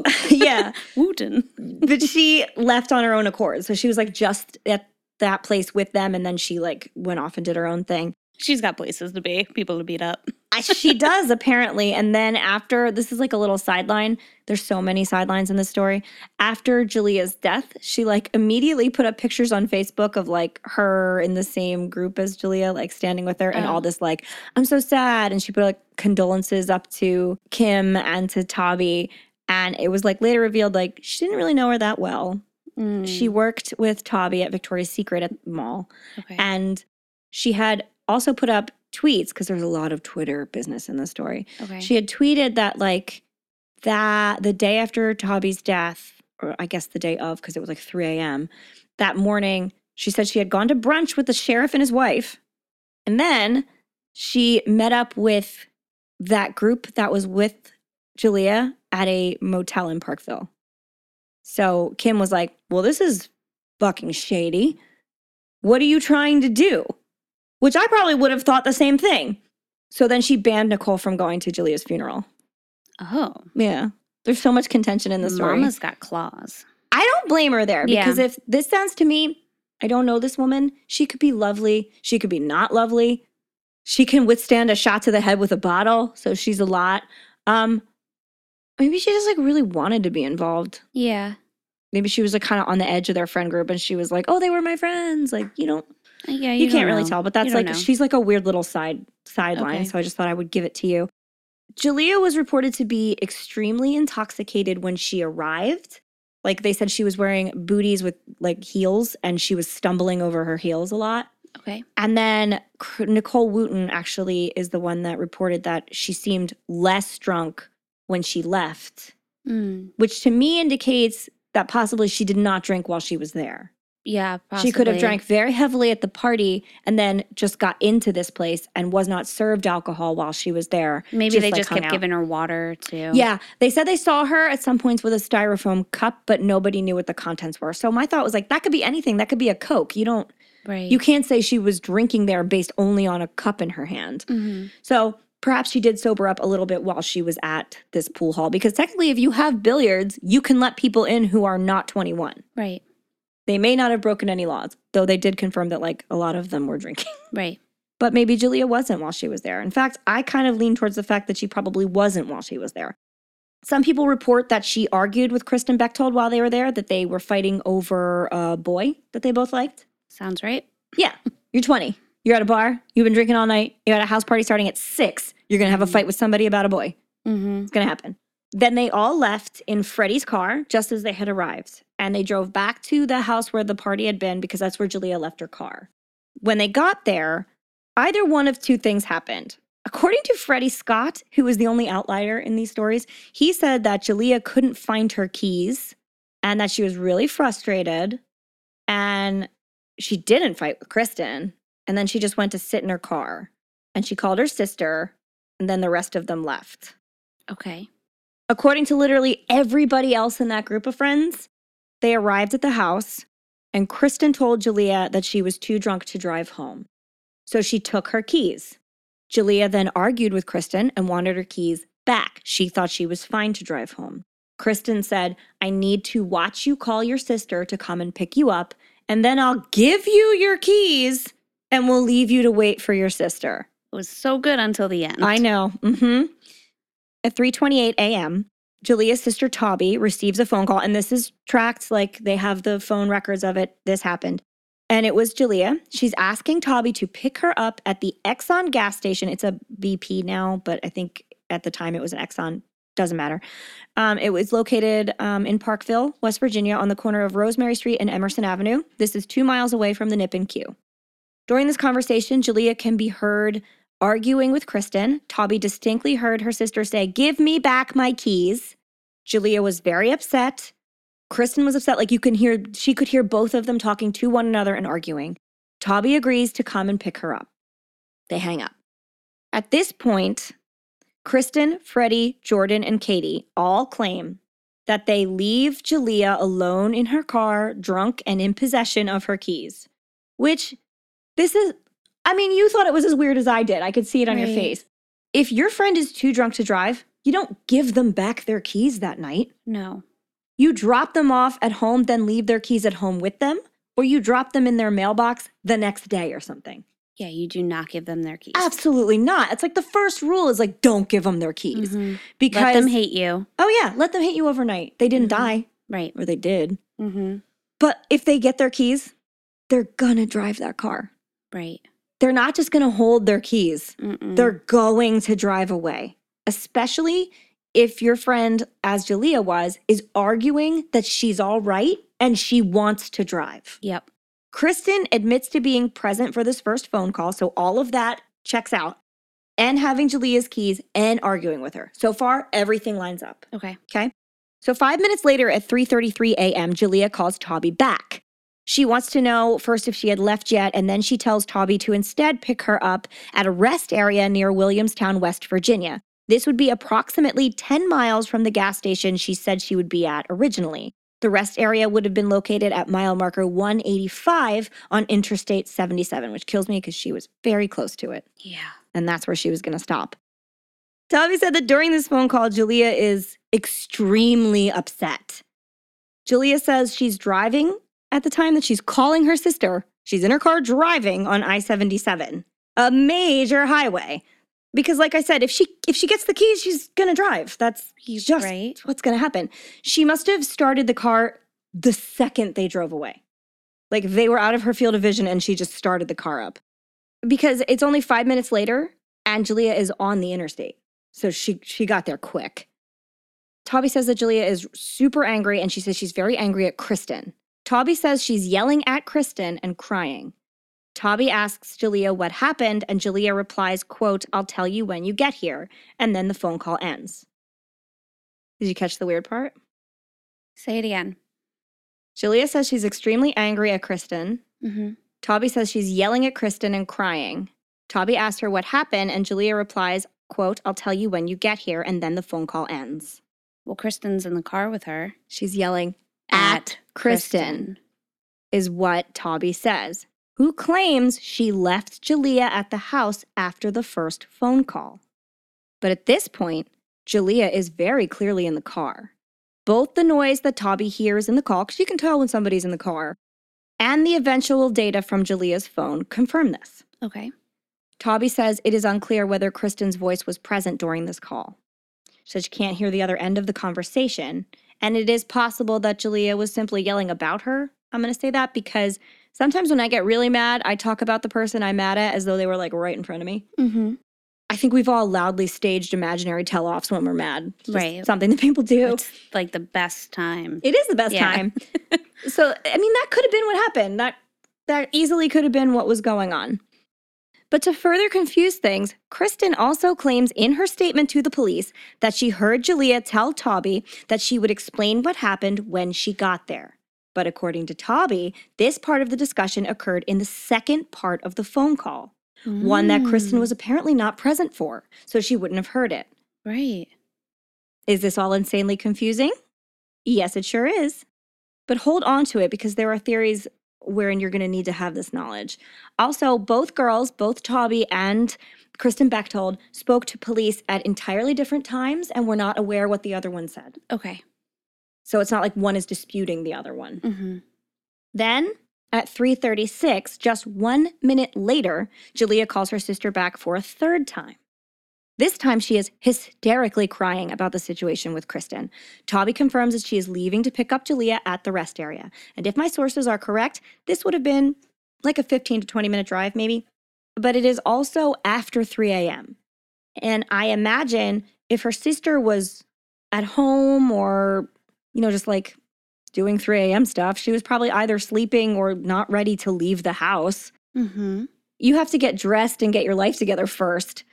Yeah. Wooten. But she left on her own accord. So she was like just at that place with them. And then she like went off and did her own thing. She's got places to be, people to beat up. She does apparently. And then after this is like a little sideline. There's so many sidelines in this story. After Julia's death, she like immediately put up pictures on Facebook of like her in the same group as Julia, like standing with her, and Oh. all this like, I'm so sad. And she put like condolences up to Kim and to Tabi. And it was like later revealed like she didn't really know her that well. Mm, She worked with Tabi at Victoria's Secret at the mall. okay. And she had also put up tweets because there's a lot of Twitter business in the story. okay. She had tweeted that like that the day after Toby's death, or I guess the day of, because it was like 3 a.m. that morning, she said she had gone to brunch with the sheriff and his wife. And then she met up with that group that was with Julia at a motel in Parkville. So Kim was like, Well, this is fucking shady. What are you trying to do? Which I probably would have thought the same thing. So then she banned Nicole from going to Julia's funeral. oh, Yeah. There's so much contention in the story. Mama's got claws. I don't blame her there Yeah. because if this sounds to me, I don't know this woman. She could be lovely. She could be not lovely. She can withstand a shot to the head with a bottle. So she's a lot. Um, maybe she just like really wanted to be involved. Yeah. Maybe she was like kind of on the edge of their friend group and she was like, oh, they were my friends. Like, you don't, Yeah, you, you, can't really know. tell, but that's like know. she's like a weird little side sideline. Okay. So I just thought I would give it to you. Julia was reported to be extremely intoxicated when she arrived. Like they said, she was wearing booties with like heels, and she was stumbling over her heels a lot. Okay. And then Nicole Wooten actually is the one that reported that she seemed less drunk when she left, Mm, which to me indicates that possibly she did not drink while she was there. Yeah, She could have drank very heavily at the party and then just got into this place and was not served alcohol while she was there. Maybe they like, just kept out. giving her water too. Yeah, they said they saw her at some points with a styrofoam cup, but nobody knew what the contents were. So my thought was like, that could be anything. That could be a Coke. You don't, Right. you can't say she was drinking there based only on a cup in her hand. Mhm. So perhaps she did sober up a little bit while she was at this pool hall because technically, if you have billiards, you can let people in who are not 21. Right. They may not have broken any laws, though they did confirm that like a lot of them were drinking. Right. But maybe Julia wasn't while she was there. In fact, I kind of lean towards the fact that she probably wasn't while she was there. Some people report that she argued with Kristen Bechtold while they were there, that they were fighting over a boy that they both liked. Sounds right. Yeah, you're 20. You're at a bar. You've been drinking all night. You're at a house party starting at six. You're going to have a Mhm. fight with somebody about a boy. Mm-hmm. It's going to happen. Then they all left in Freddie's car just as they had arrived. And they drove back to the house where the party had been because that's where Julia left her car. When they got there, either one of two things happened. According to Freddie Scott, who was the only outlier in these stories, he said that Julia couldn't find her keys and that she was really frustrated. And she didn't fight with Kristen. And then she just went to sit in her car and she called her sister. And then the rest of them left. Okay. According to literally everybody else in that group of friends, they arrived at the house and Kristen told Julia that she was too drunk to drive home. So she took her keys. Julia then argued with Kristen and wanted her keys back. She thought she was fine to drive home. Kristen said, I need to watch you call your sister to come and pick you up, and then I'll give you your keys and we'll leave you to wait for your sister. It was so good until the end. I know. hmm At 3:28 a.m., Julia's sister Tabi receives a phone call, and this is tracked like they have the phone records of it. This happened. And it was Julia. She's asking Tabi to pick her up at the Exxon gas station. It's a BP now, but I think at the time it was an Exxon. Doesn't matter. Um, it was located um, in Parkville, West Virginia, on the corner of Rosemary Street and Emerson Avenue. This is two miles away from the Nip and Q. During this conversation, Julia can be heard arguing with Kristen. Tabi distinctly heard her sister say, Give me back my keys. Julia was very upset. Kristen was upset. Like you can hear, she could hear both of them talking to one another and arguing. Tabi agrees to come and pick her up. They hang up. At this point, Kristen, Freddie, Jordan, and Katie all claim that they leave Julia alone in her car, drunk and in possession of her keys. Which, this is, I mean, you thought it was as weird as I did. I could see it on your face. If your friend is too drunk to drive, you don't give them back their keys that night. No. You drop them off at home, then leave their keys at home with them, or you drop them in their mailbox the next day or something. Yeah, you do not give them their keys. Absolutely not. It's like the first rule is like, don't give them their keys Mhm. because Let them hate you. Oh yeah, let them hate you overnight. They didn't Mhm. die, Right. or they did. Mm-hmm. But if they get their keys, they're gonna drive that car. Right. They're not just gonna hold their keys. Mm-mm. They're going to drive away. Especially if your friend, as Jalea was, is arguing that she's all right and she wants to drive. Yep. Kristen admits to being present for this first phone call, so all of that checks out. And having Jalea's keys and arguing with her. So far, everything lines up. Okay. Okay. So five minutes later at 3:33 a.m., Jalea calls Toby back. She wants to know first if she had left yet, and then she tells Toby to instead pick her up at a rest area near Williamstown, West Virginia. This would be approximately 10 miles from the gas station she said she would be at originally. The rest area would have been located at mile marker 185 on Interstate 77, which kills me because she was very close to it Yeah. and that's where she was going to stop. Tommy said that during this phone call, Julia is extremely upset. Julia says she's driving at the time that she's calling her sister. She's in her car driving on I 77, a major highway. Because, like I said, if she if she gets the keys, she's gonna drive. That's just right. what's gonna happen. She must have started the car the second they drove away. Like they were out of her field of vision and she just started the car up. Because it's only five minutes later Angelia is on the interstate. So she she got there quick. Toby says that Julia is super angry and she says she's very angry at Kristen. Toby says she's yelling at Kristen and crying. Toby asks Julia what happened and Julia replies, quote, I'll tell you when you get here. And then the phone call ends. Did you catch the weird part? Say it again. Julia says she's extremely angry at Kristen. Mm-hmm. Toby says she's yelling at Kristen and crying. Toby asks her what happened, and Julia replies, quote, I'll tell you when you get here, and then the phone call ends. Well, Kristen's in the car with her. She's yelling at, Kristen, is what Toby says, who claims she left Julia at the house after the first phone call. But at this point, Julia is very clearly in the car. Both the noise that Toby hears in the call, because you can tell when somebody's in the car, and the eventual data from Julia's phone confirm this. Okay. Toby says it is unclear whether Kristen's voice was present during this call. She says she can't hear the other end of the conversation, and it is possible that Julia was simply yelling about her. I'm going to say that because sometimes when I get really mad, I talk about the person I'm mad at as though they were like right in front of me. Mm-hmm. I think we've all loudly staged imaginary tell offs when we're mad. Right. Something that people do. It's like the best time. It is the best Yeah. time. so, I mean, that could have been what happened. That that easily could have been what was going on. But to further confuse things, Kristen also claims in her statement to the police that she heard Julia tell Toby that she would explain what happened when she got there. But according to Toby, this part of the discussion occurred in the second part of the phone call, one that Kristen Mm. was apparently not present for, so she wouldn't have heard it. Right. Is this all insanely confusing? Yes, it sure is. But hold on to it because there are theories wherein you're going to need to have this knowledge. Also, both girls, both Toby and Kristen Bechtold, spoke to police at entirely different times and were not aware what the other one said. Okay. So it's not like one is disputing the other one. Mm-hmm. Then at 3:36, just 1 minute later, Julia calls her sister back for a third time. This time she is hysterically crying about the situation with Kristen. Toby confirms that she is leaving to pick up Julia at the rest area. And if my sources are correct, this would have been like a 15 to 20 minute drive maybe. But it is also after 3 a.m. And I imagine if her sister was at home or, you know, just like doing 3 a.m. stuff, she was probably either sleeping or not ready to leave the house. Mm-hmm. You have to get dressed and get your life together first.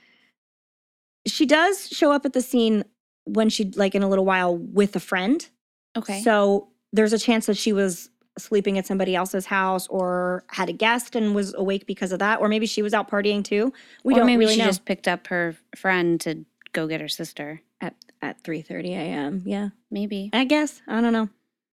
She does show up at the scene when she, like in a little while, with a friend. Okay. So there's a chance that she was sleeping at somebody else's house or had a guest and was awake because of that. Or maybe she was out partying too. We or don't maybe really she know. just picked up her friend to go get her sister. at at 3:30 a.m. Yeah. Maybe. I guess. I don't know.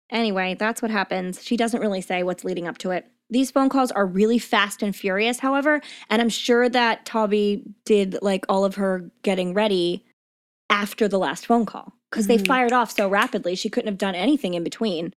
Anyway, that's what happens. She doesn't really say what's leading up to it. These phone calls are really fast and furious, however, and I'm sure that Toby did like all of her getting ready after the last phone call because they Mhm. fired off so rapidly she couldn't have done anything in between.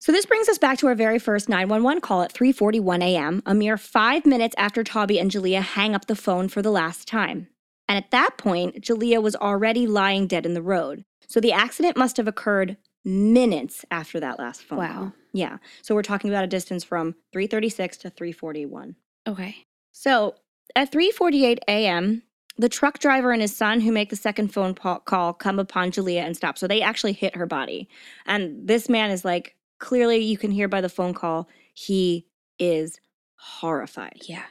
So this brings us back to our very first 911 call at 3:41 a.m., a mere 5 minutes after Toby and Jalea hang up the phone for the last time. And at that point, Jalea was already lying dead in the road. So the accident must have occurred minutes after that last phone Wow. call. Yeah. So we're talking about a distance from 336 to 341. Okay. So at 3:48 a.m., the truck driver and his son who make the second phone call come upon Julia and stop. So they actually hit her body. And this man is like clearly you can hear by the phone call he is horrified. Yeah.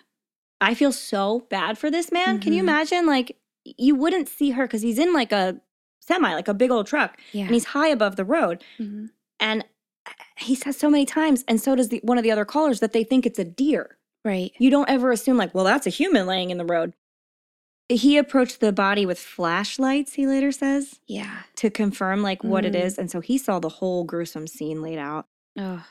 I feel so bad for this man. Can you Mhm. imagine like you wouldn't see her cuz he's in like a semi, like a big old truck Yeah. and he's high above the road Mhm. and he says so many times and so does the one of the other callers that they think it's a deer Right. you don't ever assume like well that's a human laying in the road he approached the body with flashlights he later says Yeah. to confirm like what it Mm. is and so he saw the whole gruesome scene laid out Oh,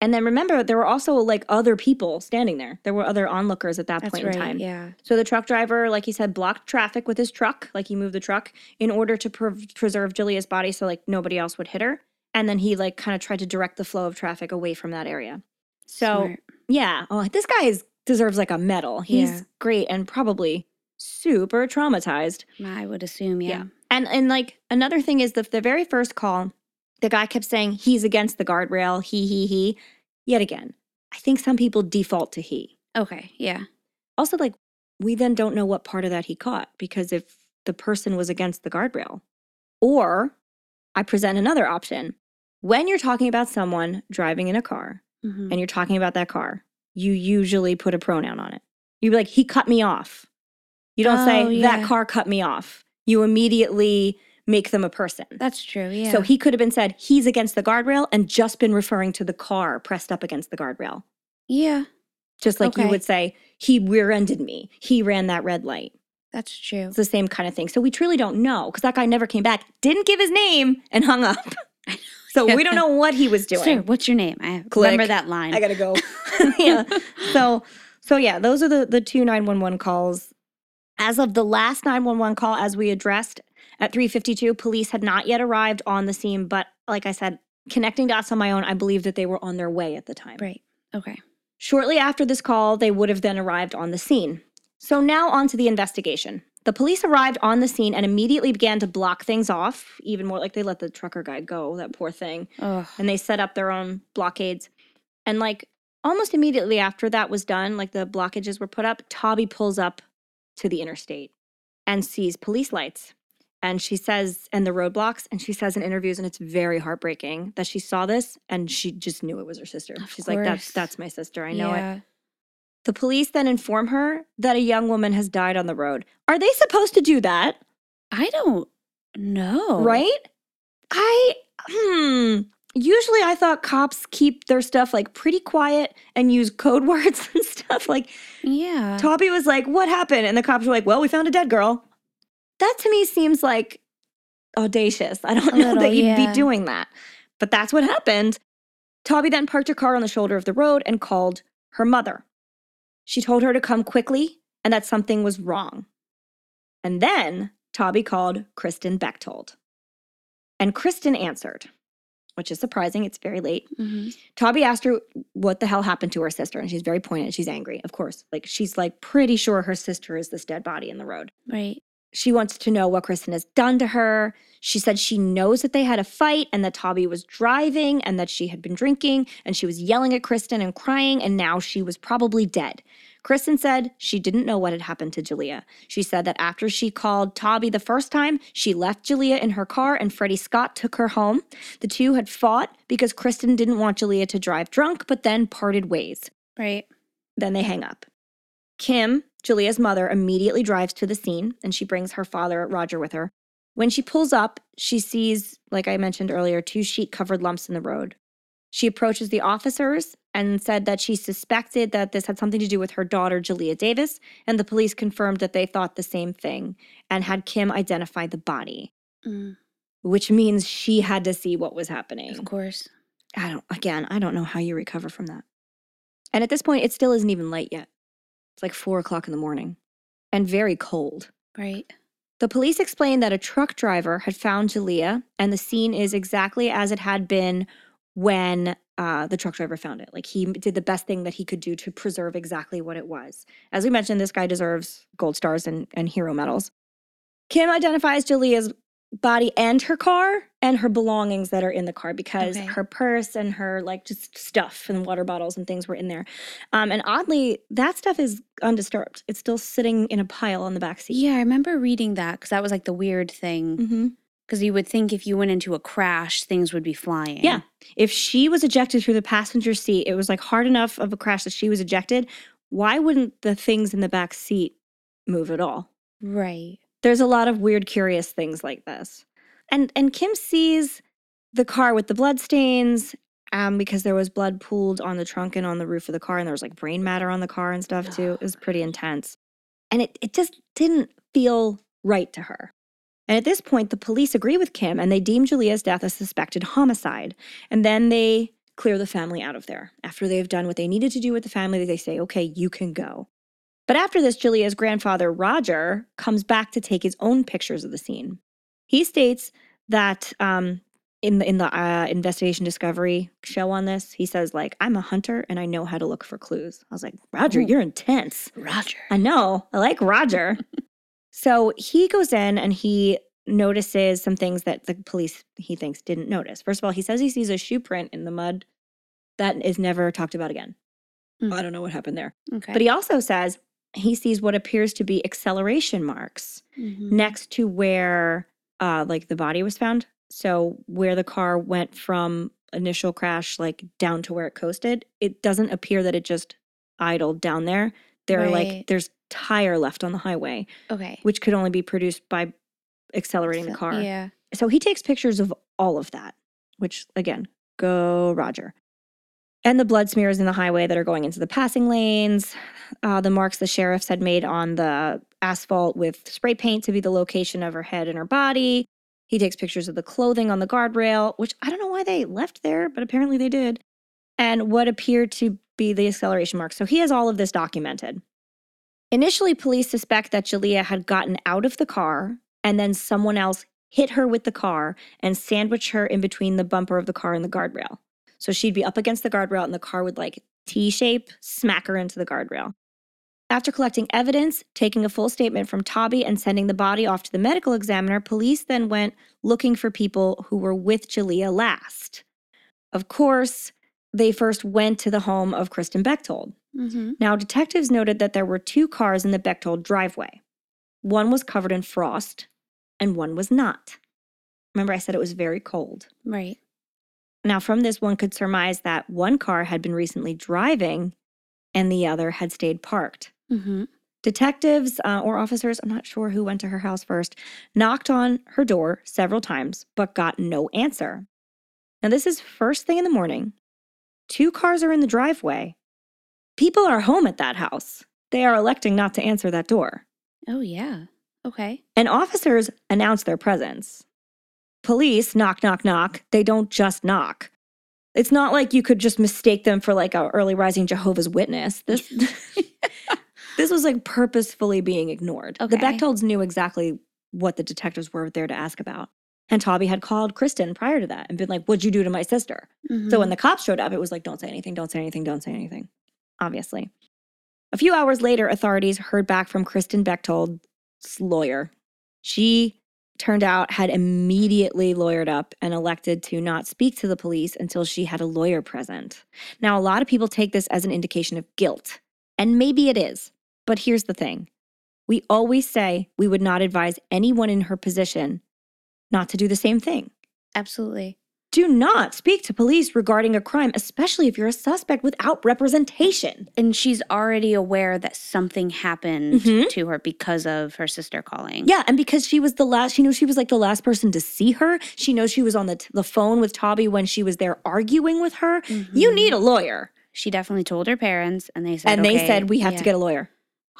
and then remember there were also like other people standing there there were other onlookers at that that's point right. in time Yeah. so the truck driver like he said blocked traffic with his truck like he moved the truck in order to pre- preserve Julia's body so like nobody else would hit her and then he like kind of tried to direct the flow of traffic away from that area so Smart. yeah. Oh, this guy is deserves like a medal. He's Yeah. great and probably super traumatized. I would assume. Yeah. Yeah. And and like another thing is the the very first call, the guy kept saying he's against the guardrail. He he he. Yet again, I think some people default to he. Okay. Yeah. Also, like we then don't know what part of that he caught because if the person was against the guardrail, or I present another option. When you're talking about someone driving in a car, Mhm. and you're talking about that car, you usually put a pronoun on it. You'd be like, he cut me off. You don't Oh, say, that yeah. car cut me off. You immediately make them a person. That's true. Yeah. So he could have been said, he's against the guardrail and just been referring to the car pressed up against the guardrail. Yeah. Just like you would say, he rear ended me. He ran that red light. That's true. It's the same kind of thing. So we truly don't know because that guy never came back, didn't give his name, and hung up. so we don't know what he was doing. Sir, what's your name? I Click. remember that line. I gotta go. yeah. So so yeah, those are the the two 911 calls. As of the last 911 call, as we addressed at 352, police had not yet arrived on the scene, but like I said, connecting dots on my own, I believe that they were on their way at the time. Right. Okay. Shortly after this call, they would have then arrived on the scene. So now on to the investigation. The police arrived on the scene and immediately began to block things off, even more like they let the trucker guy go, that poor thing Oh. and they set up their own blockades. And like almost immediately after that was done, like the blockages were put up, Toby pulls up to the interstate and sees police lights. And she says, and the roadblocks, and she says in interviews, and it's very heartbreaking that she saw this and she just knew it was her sister. Of She's like, that's that's my sister. I know it. The police then inform her that a young woman has died on the road. Are they supposed to do that? I don't know. Right? I hmm. Usually I thought cops keep their stuff like pretty quiet and use code words and stuff. Like Yeah. Toby was like, "What happened?" And the cops were like, "Well, we found a dead girl." That to me seems like audacious. I don't A know little, that you'd yeah. be doing that. But that's what happened. Toby then parked her car on the shoulder of the road and called her mother. She told her to come quickly and that something was wrong. And then Toby called Kristen Bechtold. And Kristen answered, which is surprising. It's very late. Mhm. Toby asked her what the hell happened to her sister, and she's very pointed. She's angry, of course. Like she's like pretty sure her sister is this dead body in the road. Right. She wants to know what Kristen has done to her. She said she knows that they had a fight and that Toby was driving and that she had been drinking and she was yelling at Kristen and crying and now she was probably dead. Kristen said she didn't know what had happened to Jalea. She said that after she called Toby the first time, she left Jalea in her car and Freddie Scott took her home. The two had fought because Kristen didn't want Jalea to drive drunk, but then parted ways. Right. Then they hang up. Kim, Julia's mother, immediately drives to the scene and she brings her father, Roger, with her. When she pulls up, she sees, like I mentioned earlier, two sheet covered lumps in the road. She approaches the officers and said that she suspected that this had something to do with her daughter, Julia Davis, and the police confirmed that they thought the same thing and had Kim identify the body, Mm, which means she had to see what was happening. of course. I don't, again, I don't know how you recover from that. And at this point, it still isn't even light yet. It's like four o'clock in the morning and very cold. Right. The police explained that a truck driver had found Jalea, and the scene is exactly as it had been when uh, the truck driver found it. Like he did the best thing that he could do to preserve exactly what it was. As we mentioned, this guy deserves gold stars and, and hero medals. Kim identifies Jalea's body and her car and her belongings that are in the car because Okay. her purse and her like just stuff and water bottles and things were in there. Um, and oddly, that stuff is undisturbed. It's still sitting in a pile on the back seat. Yeah, I remember reading that because that was like the weird thing. Mm-hmm. Because you would think if you went into a crash, things would be flying. Yeah. If she was ejected through the passenger seat, it was like hard enough of a crash that she was ejected. Why wouldn't the things in the back seat move at all? Right. There's a lot of weird, curious things like this. And and Kim sees the car with the blood stains um, because there was blood pooled on the trunk and on the roof of the car, and there was like brain matter on the car and stuff too. It was pretty intense. And it, it just didn't feel right to her. And at this point, the police agree with Kim and they deem Julia's death a suspected homicide. And then they clear the family out of there. After they've done what they needed to do with the family, they say, okay, you can go. But after this, Julia's grandfather, Roger, comes back to take his own pictures of the scene. He states that um, in the in the uh, investigation discovery show on this, he says like, "I'm a hunter and I know how to look for clues." I was like, "Roger, Ooh. you're intense." Roger. I know. I like Roger. so he goes in and he notices some things that the police he thinks didn't notice. First of all, he says he sees a shoe print in the mud that is never talked about again. Hmm. I don't know what happened there. Okay. But he also says he sees what appears to be acceleration marks Mhm. next to where uh like the body was found. So where the car went from initial crash like down to where it coasted, it doesn't appear that it just idled down there. There are like there's tire left on the highway, Okay. which could only be produced by accelerating the car. Yeah. So he takes pictures of all of that, which again, go Roger. And the blood smears in the highway that are going into the passing lanes, uh, the marks the sheriffs had made on the asphalt with spray paint to be the location of her head and her body. He takes pictures of the clothing on the guardrail, which I don't know why they left there, but apparently they did, and what appeared to be the acceleration marks. So he has all of this documented. Initially, police suspect that Jalea had gotten out of the car and then someone else hit her with the car and sandwiched her in between the bumper of the car and the guardrail. So she'd be up against the guardrail and the car would like T shape smack her into the guardrail. After collecting evidence, taking a full statement from Tobby, and sending the body off to the medical examiner, police then went looking for people who were with Jalea last. Of course, they first went to the home of Kristen Bechtold. Mm-hmm. Now, detectives noted that there were two cars in the Bechtold driveway. One was covered in frost, and one was not. Remember, I said it was very cold. Right. Now, from this, one could surmise that one car had been recently driving and the other had stayed parked. Mm-hmm. Detectives uh, or officers, I'm not sure who went to her house first, knocked on her door several times but got no answer. Now, this is first thing in the morning. Two cars are in the driveway. People are home at that house. They are electing not to answer that door. Oh yeah. Okay. And officers announce their presence. Police knock, knock, knock. They don't just knock. It's not like you could just mistake them for like a early rising Jehovah's Witness. This this was like purposefully being ignored. The Okay. Bechtolds knew exactly what the detectives were there to ask about. And Tobby had called Kristen prior to that and been like, What'd you do to my sister? So Mm-hmm. when the cops showed up, it was like, Don't say anything, don't say anything, don't say anything. Obviously. A few hours later, authorities heard back from Kristen Bechtold's lawyer. She turned out had immediately lawyered up and elected to not speak to the police until she had a lawyer present. Now, a lot of people take this as an indication of guilt, and maybe it is. But here's the thing we always say we would not advise anyone in her position not to do the same thing. Absolutely. Do not speak to police regarding a crime, especially if you're a suspect without representation. And she's already aware that something happened Mhm. to her because of her sister calling. Yeah, and because she was the last, she knew she was like the last person to see her. She knows she was on the, t- the phone with Tobby when she was there arguing with her. You Mhm. need a lawyer. She definitely told her parents, and they said, and they "Okay, said we have yeah." to get a lawyer.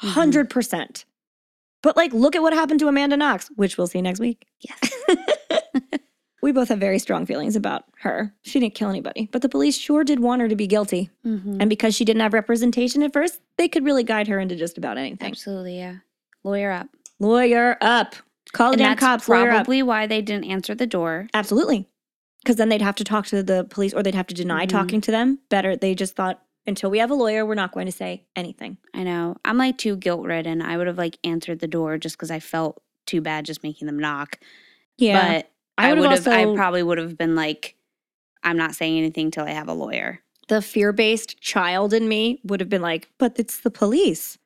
Mhm. 100%. But like look at what happened to Amanda Knox, which we'll see next week. Yes. We both have very strong feelings about her. She didn't kill anybody, but the police sure did want her to be guilty. Mhm. And because she didn't have representation at first, they could really guide her into just about anything. Absolutely, yeah. Lawyer up. Lawyer up. Call the and damn that's cops. Probably why they didn't answer the door. Absolutely. Because then they'd have to talk to the police or they'd have to deny Mhm. talking to them. Better, they just thought until we have a lawyer, we're not going to say anything. I know. I'm like too guilt ridden. I would have like answered the door just because I felt too bad just making them knock. Yeah. But I I would've. I probably would have been like, I'm not saying anything till I have a lawyer. the fear based child in me would have been like, but it's the police.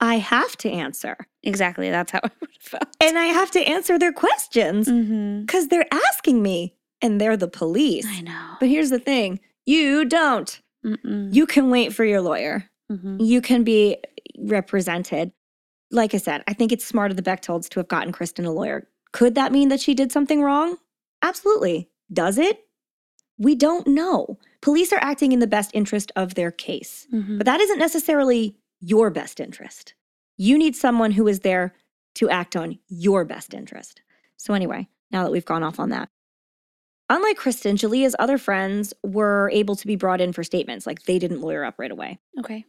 I have to answer. Exactly. That's how I would have felt. And I have to answer their questions Mm-hmm. because they're asking me and they're the police. I know. But here's the thing you don't. Mm-mm. You can wait for your lawyer. Mhm. You can be represented. Like I said, I think it's smart of the Bechtolds to have gotten Kristen a lawyer. Could that mean that she did something wrong? Absolutely. Does it? We don't know. Police are acting in the best interest of their case, Mhm. but that isn't necessarily your best interest. You need someone who is there to act on your best interest. So, anyway, now that we've gone off on that, unlike Kristen, Jalea's other friends were able to be brought in for statements, like they didn't lawyer up right away. Okay.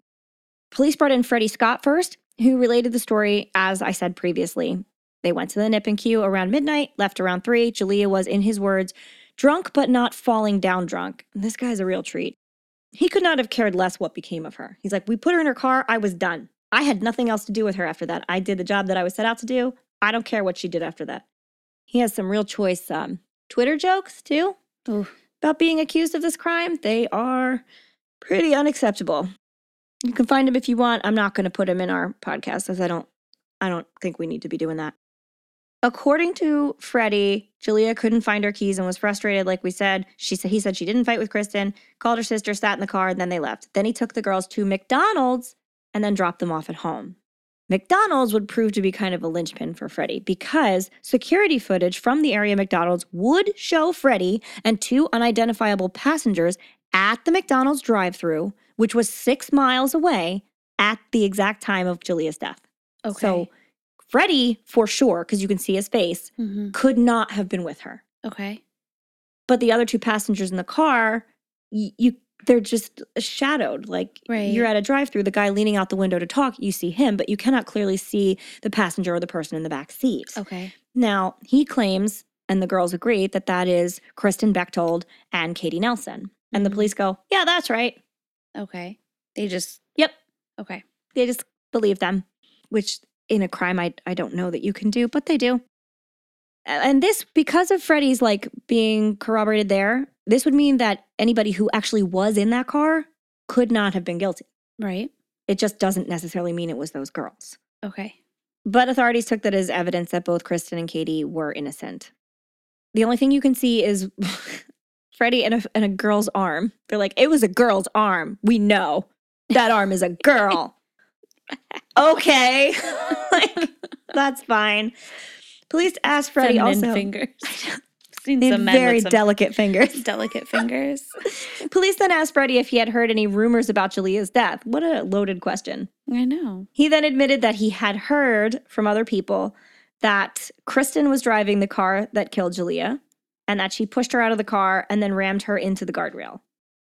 Police brought in Freddie Scott first, who related the story as I said previously. They went to the nip and queue around midnight, left around three. Jalea was, in his words, drunk but not falling down drunk. This guy's a real treat. He could not have cared less what became of her. He's like, We put her in her car. I was done. I had nothing else to do with her after that. I did the job that I was set out to do. I don't care what she did after that. He has some real choice um, Twitter jokes, too, Ooh. about being accused of this crime. They are pretty unacceptable. You can find him if you want. I'm not going to put him in our podcast as I don't I don't think we need to be doing that. According to Freddie, Julia couldn't find her keys and was frustrated like we said. She said he said she didn't fight with Kristen, called her sister, sat in the car, and then they left. Then he took the girls to McDonald's and then dropped them off at home. McDonald's would prove to be kind of a linchpin for Freddie because security footage from the area McDonald's would show Freddie and two unidentifiable passengers at the McDonald's drive through, which was six miles away at the exact time of Julia's death. Okay. So Freddie, for sure, because you can see his face, Mhm. could not have been with her. Okay. But the other two passengers in the car, y- you they're just shadowed. Like Right. you're at a drive-through, the guy leaning out the window to talk, you see him, but you cannot clearly see the passenger or the person in the back seat. Okay. Now, he claims, and the girls agree, that that is Kristen Bechtold and Katie Nelson. And the Mhm. police go, yeah, that's right. Okay. They just. Yep. Okay. They just believe them, which in a crime I, I don't know that you can do, but they do. And this, because of Freddie's like being corroborated there, this would mean that anybody who actually was in that car could not have been guilty. Right. It just doesn't necessarily mean it was those girls. Okay. But authorities took that as evidence that both Kristen and Katie were innocent. The only thing you can see is Freddie and a, and a girl's arm. They're like, it was a girl's arm. We know that arm is a girl. okay. like, that's fine. Police asked Freddie Feminine also. fingers. Seen They have some very delicate fingers. delicate fingers. Police then asked Freddie if he had heard any rumors about Julia's death. What a loaded question. I know. He then admitted that he had heard from other people that Kristen was driving the car that killed Julia and that she pushed her out of the car and then rammed her into the guardrail.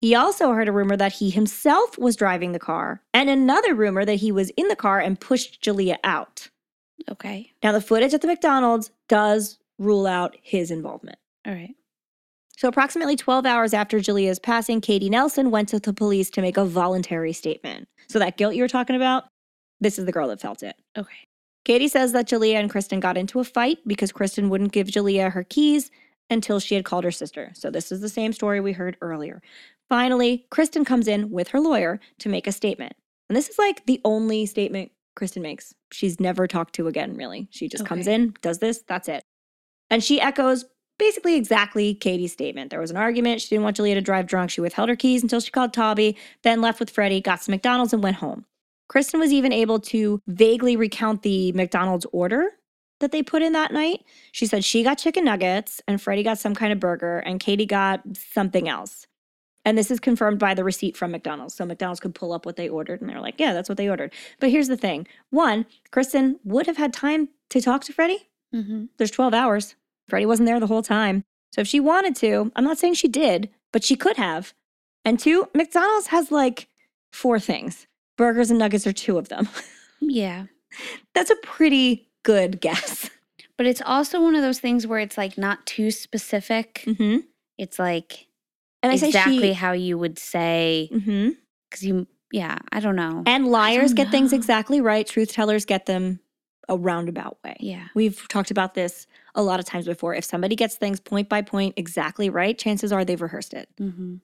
He also heard a rumor that he himself was driving the car and another rumor that he was in the car and pushed Julia out. Okay. Now, the footage at the McDonald's does rule out his involvement. All right. So, approximately 12 hours after Julia's passing, Katie Nelson went to the police to make a voluntary statement. So, that guilt you were talking about, this is the girl that felt it. Okay. Katie says that Julia and Kristen got into a fight because Kristen wouldn't give Julia her keys until she had called her sister. So, this is the same story we heard earlier. Finally, Kristen comes in with her lawyer to make a statement. And this is like the only statement Kristen makes. She's never talked to again, really. She just comes in, does this, that's it. And she echoes basically exactly Katie's statement. There was an argument. She didn't want Julia to drive drunk. She withheld her keys until she called Toby, then left with Freddie, got some McDonald's, and went home. Kristen was even able to vaguely recount the McDonald's order that they put in that night. She said she got chicken nuggets and Freddie got some kind of burger and Katie got something else. And this is confirmed by the receipt from McDonald's. So McDonald's could pull up what they ordered and they're like, yeah, that's what they ordered. But here's the thing one, Kristen would have had time to talk to Freddie. Mm-hmm. There's 12 hours. Freddie wasn't there the whole time. So if she wanted to, I'm not saying she did, but she could have. And two, McDonald's has like four things. Burgers and nuggets are two of them. Yeah. That's a pretty good guess. But it's also one of those things where it's like not too specific. Mm-hmm. It's like And I exactly say she. how you would say, because you, yeah, I don't know. And liars get things exactly right. Truth tellers get them a roundabout way. yeah. We've talked about this a lot of times before. If somebody gets things point by point exactly right, chances are they've rehearsed it. Mm-hmm.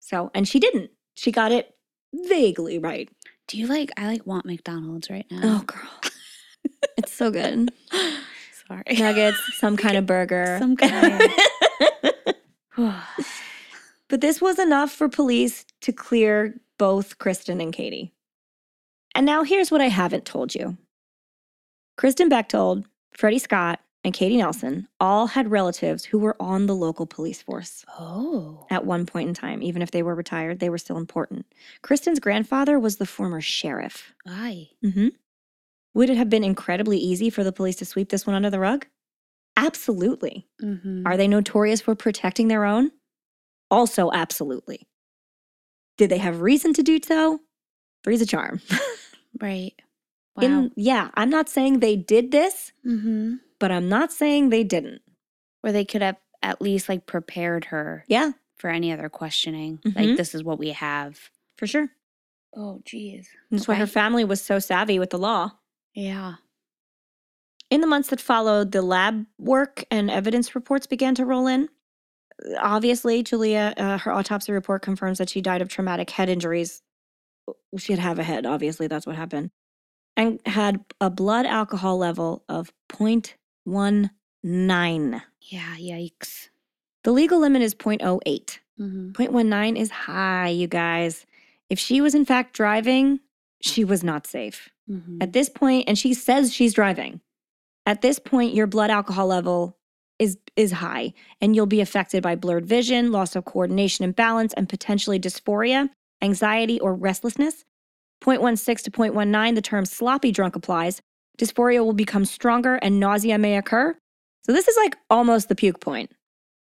So, and she didn't. She got it vaguely right. Do you like, I like want McDonald's right now. Oh, girl. it's so good. Sorry. Nuggets, some kind of burger. Some kind. but this was enough for police to clear both Kristen and Katie. And now here's what I haven't told you Kristen Bechtold, Freddie Scott, and Katie Nelson all had relatives who were on the local police force. oh. At one point in time, even if they were retired, they were still important. Kristen's grandfather was the former sheriff. Why? Mm hmm Would it have been incredibly easy for the police to sweep this one under the rug? Absolutely. Mm-hmm. Are they notorious for protecting their own? Also, absolutely. Did they have reason to do so? Three's a charm. right. Wow. In- yeah, I'm not saying they did this, mm-hmm. but I'm not saying they didn't. Or they could have at least like prepared her Yeah, for any other questioning. Mhm. Like, this is what we have. for sure. Oh, geez. That's why her family was so savvy with the law. Yeah. In the months that followed, the lab work and evidence reports began to roll in. Obviously, Julia, uh, her autopsy report confirms that she died of traumatic head injuries. She had have a head, obviously, that's what happened. And had a blood alcohol level of 0.19. Yeah. Yikes. The legal limit is 0.08. Mm-hmm. 0.19 is high, you guys. If she was in fact driving, she was not safe. Mm-hmm. At this point, and she says she's driving. At this point, your blood alcohol level is is high, and you'll be affected by blurred vision, loss of coordination and balance, and potentially dysphoria, anxiety, or restlessness. 0.16 to 0.19, the term sloppy drunk applies. Dysphoria will become stronger and nausea may occur. So this is like almost the puke point.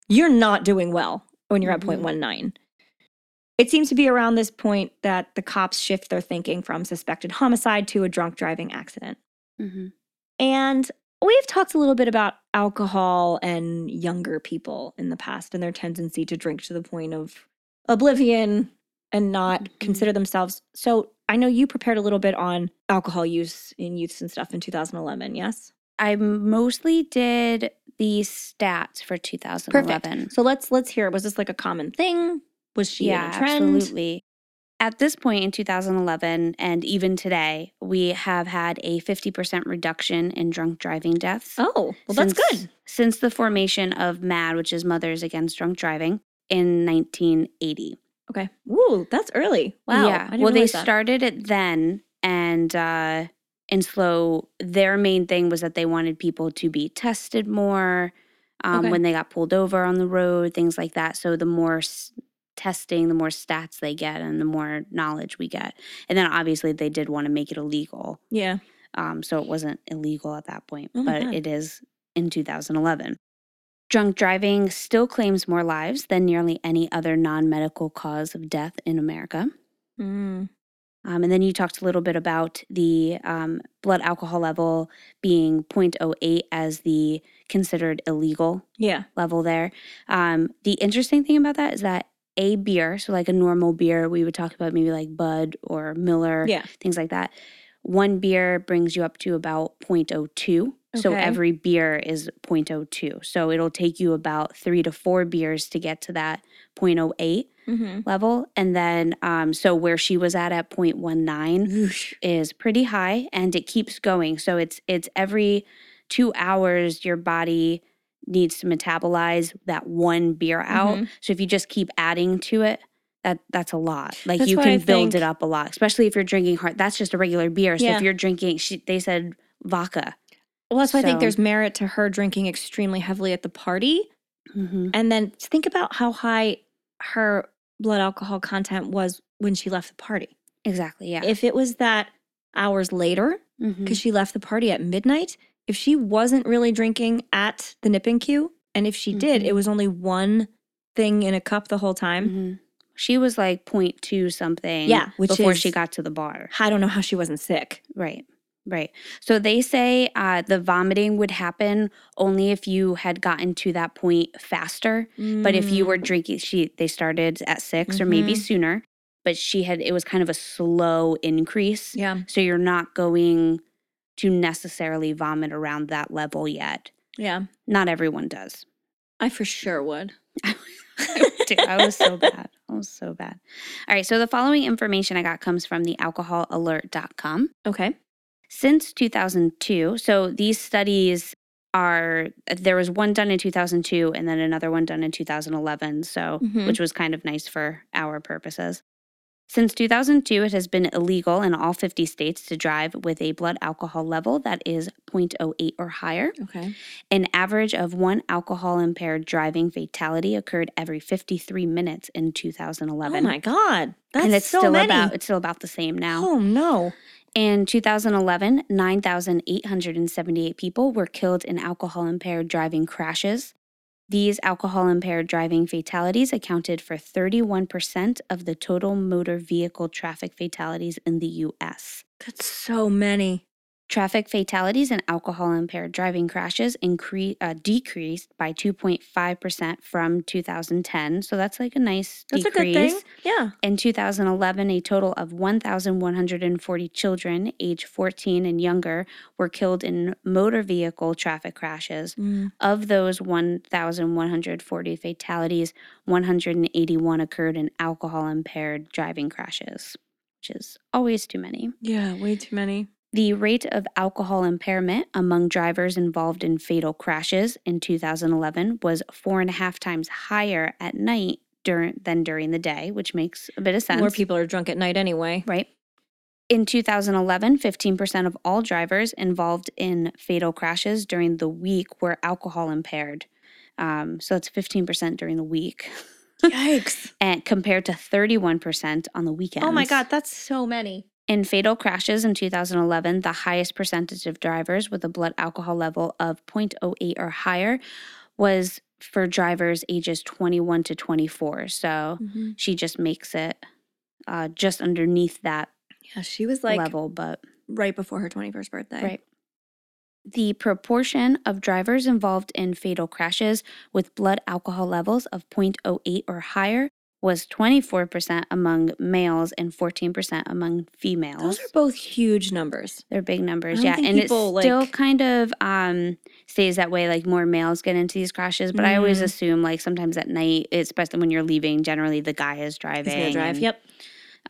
You're not doing well when you're Mhm. at 0.19. It seems to be around this point that the cops shift their thinking from suspected homicide to a drunk driving accident. Mm-hmm. And we've talked a little bit about alcohol and younger people in the past and their tendency to drink to the point of oblivion and not Mhm. consider themselves. So I know you prepared a little bit on alcohol use in youths and stuff in 2011, yes? I mostly did the stats for 2011. Perfect. So let's let's hear. Was this like a common thing? Was she yeah, in a trend? absolutely. At this point in 2011, and even today, we have had a 50% reduction in drunk driving deaths. Oh, well, that's good. Since the formation of MADD, which is Mothers Against Drunk Driving, in 1980. Okay. Ooh, that's early. Wow. Yeah. Well, they that. started it then, and uh, and slow. Their main thing was that they wanted people to be tested more um, Okay. when they got pulled over on the road, things like that. So the more testing, the more stats they get, and the more knowledge we get. And then obviously they did want to make it illegal, Yeah. um, so it wasn't illegal at that point, Oh but God. it is in 2011. Drunk driving still claims more lives than nearly any other non medical cause of death in America. Mm. Um, and then you talked a little bit about the um, blood alcohol level being 0.08 as the considered illegal Yeah. level there. Um, the interesting thing about that is that a beer, so like a normal beer, we would talk about maybe like Bud or Miller, Yeah. things like that. One beer brings you up to about 0.02. So every beer is 0.02. So it'll take you about three to four beers to get to that 0.08 Mm-hmm. level. And then, um, so where she was at at 0.19 is pretty high and it keeps going. So it's, it's every two hours, your body needs to metabolize that one beer out. Mhm. So if you just keep adding to it, that that's a lot. Like That's you can I build think- it up a lot, especially if you're drinking hard. That's just a regular beer. So Yeah. if you're drinking, she, they said vodka. Well, that's why I think there's merit to her drinking extremely heavily at the party. Mm-hmm. And then think about how high her blood alcohol content was when she left the party. Exactly. Yeah. If it was that hours later, because she left the party at midnight, if she wasn't really drinking at the nipping queue, and if she did, Mhm. it was only one thing in a cup the whole time. Mhm. She was like 0.2 something. Yeah, which before she got to the bar. I don't know how she wasn't sick. Right. Right. So they say uh, the vomiting would happen only if you had gotten to that point faster. But if you Mm. were drinking, she they started at 6 or maybe Mhm. sooner. But she had it was kind of a slow increase. yeah, So you're not going to necessarily vomit around that level yet. yeah, Not everyone does. I for sure would. Dude, I was so bad. I was so bad. All right. So the following information I got comes from the alcoholalert.com. Okay. Since 2002, so these studies are, there was one done in 2002 and then another one done in 2011. So, Mhm. which was kind of nice for our purposes. Since 2002, it has been illegal in all 50 states to drive with a blood alcohol level that is 0.08 or higher. Okay. An average of one alcohol impaired driving fatality occurred every 53 minutes in 2011. Oh my god, that's and it's so still many. about it's still about the same now. oh no. In 2011, 9,878 people were killed in alcohol impaired driving crashes. These alcohol impaired driving fatalities accounted for 31% of the total motor vehicle traffic fatalities in the US. That's so many. Traffic fatalities and alcohol impaired driving crashes incre- uh, decreased by 2.5% from 2010. So that's like a nice That's decrease. a good thing. Yeah. In 2011, a total of 1,140 children age 14 and younger were killed in motor vehicle traffic crashes. Mm. Of those 1,140 fatalities, 181 occurred in alcohol impaired driving crashes, which is always too many. Yeah, way too many. The rate of alcohol impairment among drivers involved in fatal crashes in 2011 was four and a half times higher at night during, than during the day, which makes a bit of sense. More people are drunk at night anyway. Right. In 2011, 15% of all drivers involved in fatal crashes during the week were alcohol impaired. Um, so it's 15% during the week, Yikes. and compared to 31% on the weekends. Oh my god, that's so many. In fatal crashes in 2011, the highest percentage of drivers with a blood alcohol level of 0.08 or higher was for drivers ages 21 to 24. So she just makes it uh, just underneath that Yeah, she was like level, but right before her 21st birthday. right. The proportion of drivers involved in fatal crashes with blood alcohol levels of 0.08 or higher was 24% among males and 14% among females. Those are both huge numbers. They're big numbers, yeah. And it still like- kind of um, stays that way, like more males get into these crashes. But I always Mm. assume, like sometimes at night, especially when you're leaving, generally the guy is driving. Drive. and, Yep.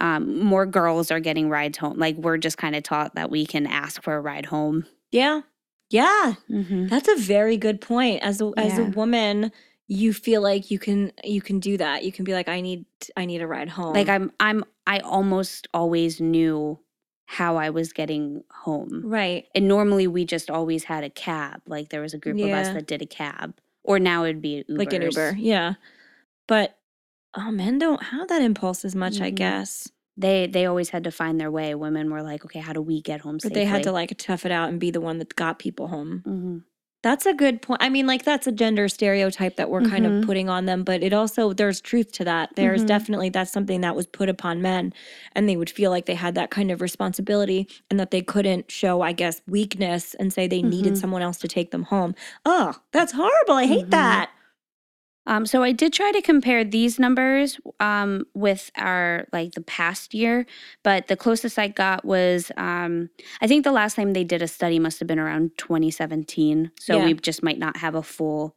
Um, more girls are getting rides home. Like we're just kind of taught that we can ask for a ride home. Yeah. Yeah. Mm-hmm. That's a very good point. As a as a woman, you feel like you can you can do that. You can be like, I need I need a ride home. Like I'm, I'm, I almost always knew how I was getting home. right. And normally we just always had a cab. Like there was a group of us that did a cab. Or now it'd be Ubers. Like an Uber. Yeah. But oh men don't have that impulse as much, I Mhm. guess. They they always had to find their way. Women were like, okay, how do we get home But safely? they had to like tough it out and be the one that got people home. Mhm. That's a good point. I mean, like that's a gender stereotype that we're kind Mhm. of putting on them, but it also there's truth to that. There's Mhm. definitely that's something that was put upon men and they would feel like they had that kind of responsibility and that they couldn't show, I guess, weakness and say they needed Mhm. someone else to take them home. Oh, that's horrible. I hate Mhm. that. Um, so I did try to compare these numbers um, with our like the past year, but the closest I got was um, I think the last time they did a study must have been around 2017. So Yeah. we just might not have a full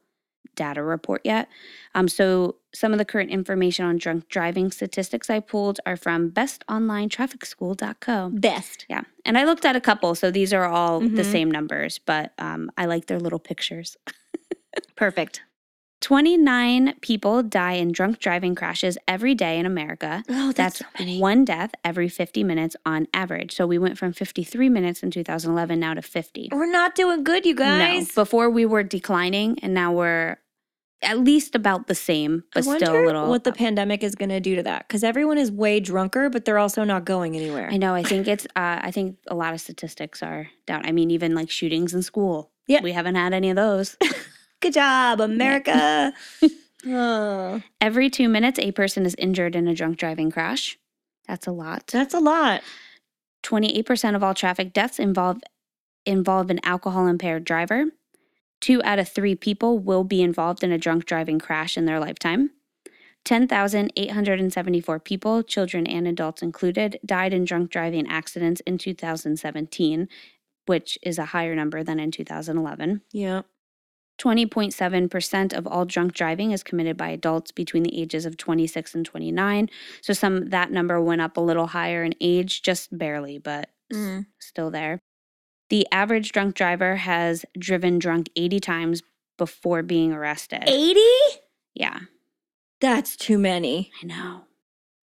data report yet. Um, so some of the current information on drunk driving statistics I pulled are from bestonlinetrafficschool.co. Best. Yeah, and I looked at a couple, so these are all the Mhm. same numbers, but um, I like their little pictures. Perfect. 29 people die in drunk driving crashes every day in America. Oh, That's that's, so many. one death every 50 minutes on average. So we went from 53 minutes in 2011 now to 50. We're not doing good, you guys. No, before we were declining and now we're at least about the same, but still a little. what the pandemic is going to do to that because everyone is way drunker, but they're also not going anywhere. I know. I think it's. Uh, I think a lot of statistics are down. I mean, even like shootings in school. Yeah. we haven't had any of those. Good job, America. oh, Every two minutes, a person is injured in a drunk driving crash. That's a lot. that's a lot. Twenty-eight percent of all traffic deaths involve involve an alcohol impaired driver. Two out of three people will be involved in a drunk driving crash in their lifetime. 10,874 people, children and adults included, died in drunk driving accidents in 2017, which is a higher number than in 2011. Yeah. 20.7% of all drunk driving is committed by adults between the ages of 26 and 29. So some that number went up a little higher in age, just barely, but Mm. still there. The average drunk driver has driven drunk 80 times before being arrested. 80? Yeah, That's too many. I know.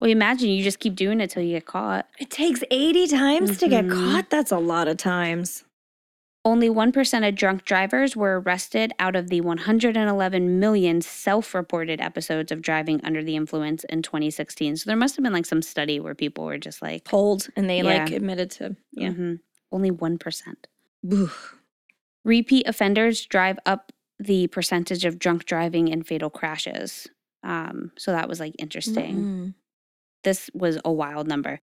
Well, imagine you just keep doing it till you get caught. It takes 80 times to get Mhm. caught. That's a lot of times. Only 1% of drunk drivers were arrested out of the 111 million self reported episodes of driving under the influence in 2016. So there must have been like some study where people were just like, Pulled and they like admitted to. Yeah. mhm, only 1%. Oof. Repeat offenders drive up the percentage of drunk driving and fatal crashes. Um, so that was like interesting. Mm-mm. This was a wild number.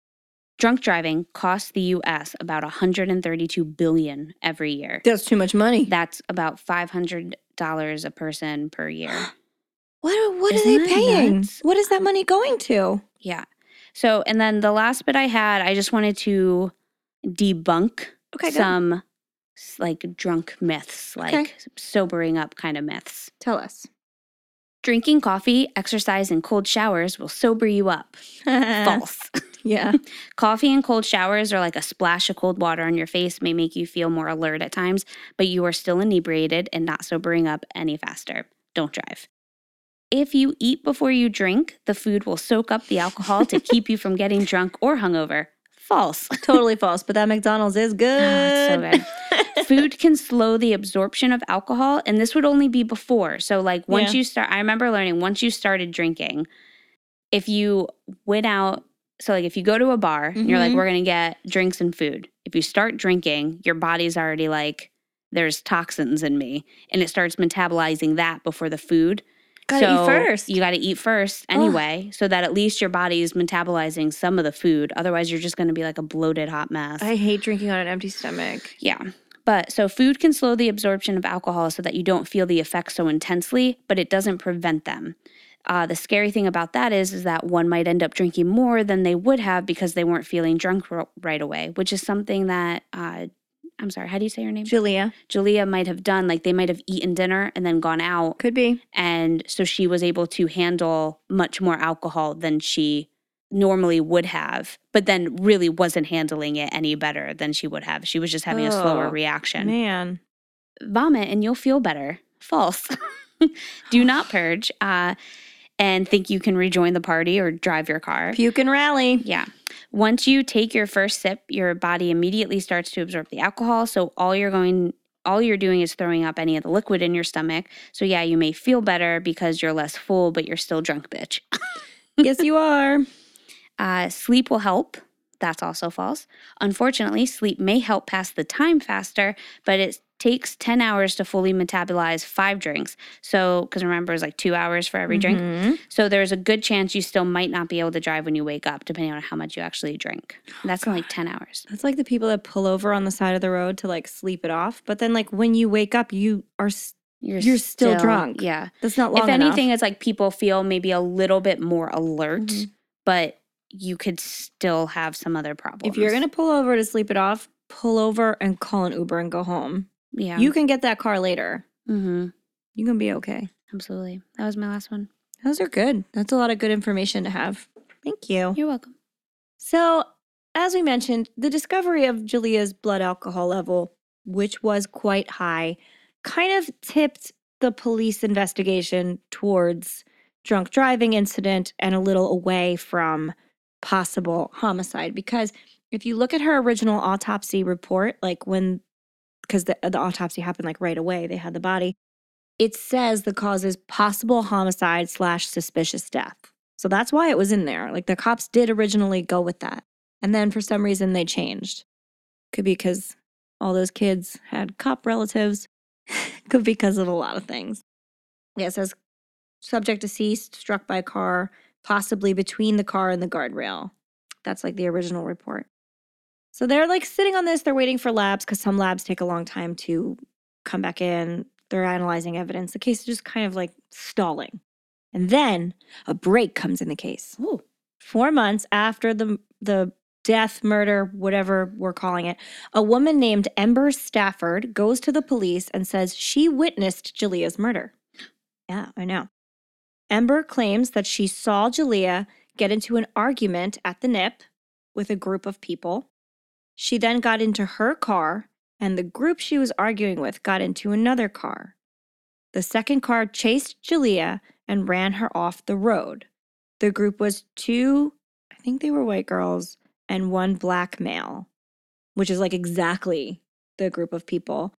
Drunk driving costs the US about 132 billion every year. That's too much money. That's about $500 a person per year. what what are they that paying? nuts? What is that money going to? Yeah. So, and then the last bit I had, I just wanted to debunk Okay, go. some s- like drunk myths, like Okay. sobering up kind of myths. Tell us. Drinking coffee, exercise, and cold showers will sober you up. False. yeah. coffee and cold showers or like a splash of cold water on your face may make you feel more alert at times, but you are still inebriated and not sobering up any faster. Don't drive. If you eat before you drink, the food will soak up the alcohol to keep you from getting drunk or hungover. False. totally false, but that McDonald's is good. Oh, it's so good. Food can slow the absorption of alcohol, and this would only be before. So, like, once Yeah. you start, I remember learning once you started drinking, if you went out, so like if you go to a bar and you're like, Mhm. we're gonna get drinks and food. If you start drinking, your body's already like, there's toxins in me, and it starts metabolizing that before the food. Gotta so eat first. You got to eat first Ugh. anyway, so that at least your body is metabolizing some of the food. Otherwise, you're just to be like a bloated hot mess. I hate drinking on an empty stomach. Yeah. But so food can slow the absorption of alcohol so that you don't feel the effects so intensely, but it doesn't prevent them. Uh, the scary thing about that is, is that one might end up drinking more than they would have because they weren't feeling drunk ro- right away, which is something that uh, I'm sorry, how do you say her name? Julia. Julia might have done. Like they might have eaten dinner and then gone out, Could be. and so she was able to handle much more alcohol than she normally would have, but then really wasn't handling it any better than she would have. She was just having a slower Oh, reaction. Man. Vomit and you'll feel better. False. Do not purge uh, and think you can rejoin the party or drive your car. Puke and rally. Yeah. Once you take your first sip, your body immediately starts to absorb the alcohol. So all you're going all you're doing is throwing up any of the liquid in your stomach. So yeah, you may feel better because you're less full, but you're still drunk, bitch. yes, you are. Uh, sleep will help. That's also false. Unfortunately, sleep may help pass the time faster, but it takes 10 hours to fully metabolize five drinks. So, because remember, it's like two hours for every drink. Mhm. So, there's a good chance you still might not be able to drive when you wake up, depending on how much you actually drink. And that's in like 10 hours. That's like the people that pull over on the side of the road to like sleep it off. But then, like, when you wake up, you are. s- You're still drunk. Yeah. That's not long if anything, enough. it's like people feel maybe a little bit more alert, Mhm. but you could still have some other problems. If you're going to pull over to sleep it off, pull over and call an Uber and go home. Yeah. You can get that car later. hmm You can be okay. Absolutely. That was my last one. Those are good. That's a lot of good information to have. Thank you. You're welcome. So, as we mentioned, the discovery of Julia's blood alcohol level, which was quite high, kind of tipped the police investigation towards drunk driving incident and a little away from possible homicide because if you look at her original autopsy report like when because the, the autopsy happened like right away they had the body it says the cause is possible homicide slash suspicious death. So that's why it was in there. Like the cops did originally go with that. And then for some reason they changed. Could be because all those kids had cop relatives. Could be because of a lot of things. Yeah, it says subject deceased, struck by car, possibly between the car and the guardrail. That's like the original report. So they're like sitting on this, they're waiting for labs because some labs take a long time to come back in. They're analyzing evidence. The case is just kind of like stalling. And then a break comes in the case. Ooh. Four months after the the death, murder, whatever we're calling it, a woman named Ember Stafford goes to the police and says she witnessed Jalea's murder. Yeah, I know. Ember claims that she saw Jalea get into an argument at the NIP with a group of people. She then got into her car, and the group she was arguing with got into another car. The second car chased Jalea and ran her off the road. The group was two, I think they were white girls, and one black male, which is like exactly the group of people.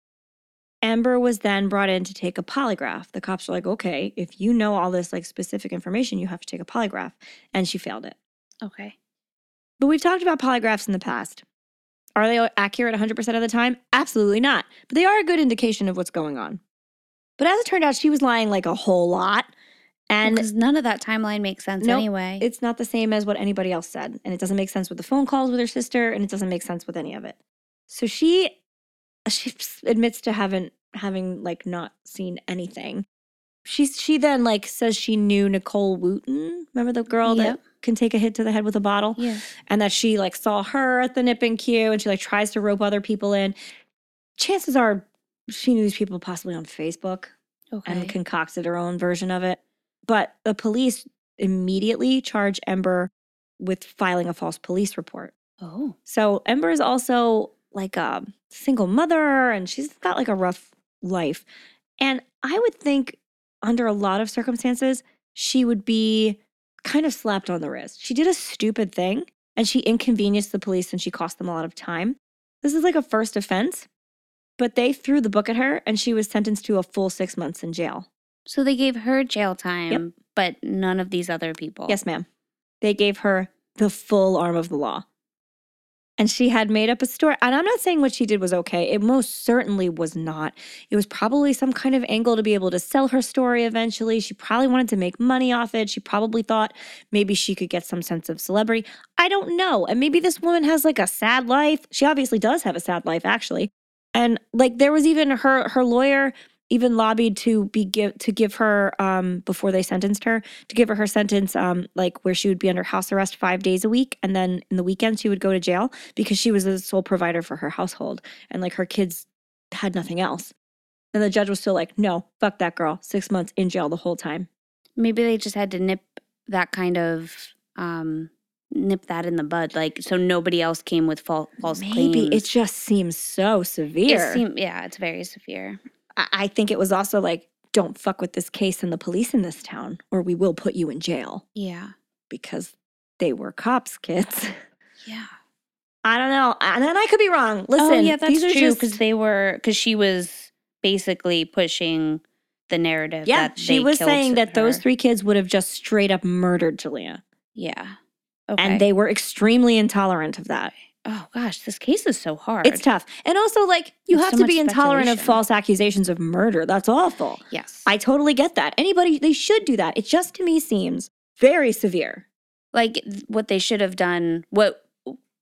Amber was then brought in to take a polygraph. The cops were like, okay, if you know all this like specific information, you have to take a polygraph. And she failed it. Okay. But we've talked about polygraphs in the past. Are they accurate 100% of the time? Absolutely not. But they are a good indication of what's going on. But as it turned out, she was lying like a whole lot. And Because none of that timeline makes sense Nope. anyway. it's not the same as what anybody else said. And it doesn't make sense with the phone calls with her sister, and it doesn't make sense with any of it. So she she admits to having having like not seen anything. She's she then like says she knew Nicole Wooten. Remember the girl Yep. that can take a hit to the head with a bottle? yeah. and that she like saw her at the nipping queue and she like tries to rope other people in. Chances are she knew these people possibly on Facebook Okay. and concocted her own version of it. But the police immediately charge Ember with filing a false police report. oh. So Ember is also like a single mother and she's got like a rough life. And I would think under a lot of circumstances, she would be kind of slapped on the wrist. She did a stupid thing and she inconvenienced the police and she cost them a lot of time. This is like a first offense, but they threw the book at her and she was sentenced to a full six months in jail. So they gave her jail time, but none of these other people. Yes, ma'am. They gave her the full arm of the law. And she had made up a story. And I'm not saying what she did was okay. It most certainly was not. It was probably some kind of angle to be able to sell her story eventually. She probably wanted to make money off it. She probably thought maybe she could get some sense of celebrity. I don't know. And maybe this woman has like a sad life. She obviously does have a sad life, actually. And like there was even her her lawyer even lobbied to be give to give her um before they sentenced her to give her her sentence um like where she would be under house arrest 5 days a week and then in the weekends she would go to jail because she was the sole provider for her household and like her kids had nothing else. And the judge was still like, "No, fuck that girl. 6 months in jail the whole time." Maybe they just had to nip that kind of um nip that in the bud, like so nobody else came with fal- false Maybe claims. it just seems so severe. It seem, yeah, it's very severe. I I think it was also like, "Don't fuck with this case and the police in this town or we will put you in jail." Yeah. because they were cops, kids. Yeah. I don't know. And then I could be wrong. Oh, Listen, oh, yeah, that's these are true just- because they were because she was basically pushing the narrative. yeah, that she was saying that those three kids would have just straight up murdered Julia. Yeah. Okay. And they were extremely intolerant of that. Oh gosh, this case is so hard. It's tough. And also, like, you There's have so to be intolerant of false accusations of murder. That's awful. yes. I totally get that. Anybody, they should do that. It just to me seems very severe. like what they should have done. What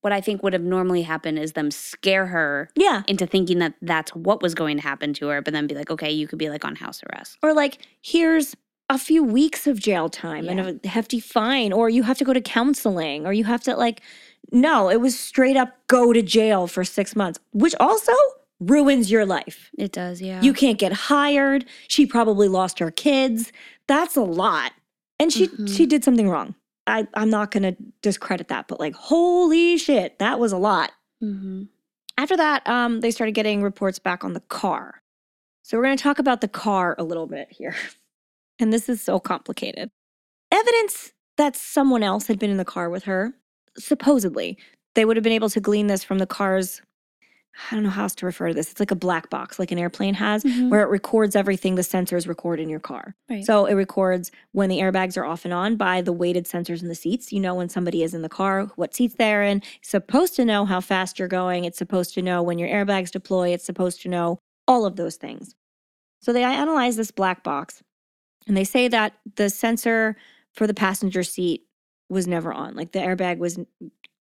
what I think would have normally happened is them scare her Yeah. into thinking that that's what was going to happen to her, but then be like, okay, you could be like on house arrest. Or like, here's a few weeks of jail time Yeah. and a hefty fine, or you have to go to counseling, or you have to like, no, it was straight up go to jail for six months, which also ruins your life. It does, yeah. You can't get hired. She probably lost her kids. That's a lot. And she Mhm. she did something wrong. I, I'm not gonna discredit that, but like, holy shit, that was a lot. hmm After that, um, they started getting reports back on the car. So we're going to talk about the car a little bit here. And this is so complicated. Evidence that someone else had been in the car with her, supposedly, they would have been able to glean this from the car's I don't know how else to refer to this. It's like a black box, like an airplane has, Mhm. where it records everything the sensors record in your car. Right. So it records when the airbags are off and on by the weighted sensors in the seats. You know when somebody is in the car, what seats they're in. It's supposed to know how fast you're going. It's supposed to know when your airbags deploy. It's supposed to know all of those things. So they analyze this black box and they say that the sensor for the passenger seat was never on. Like the airbag was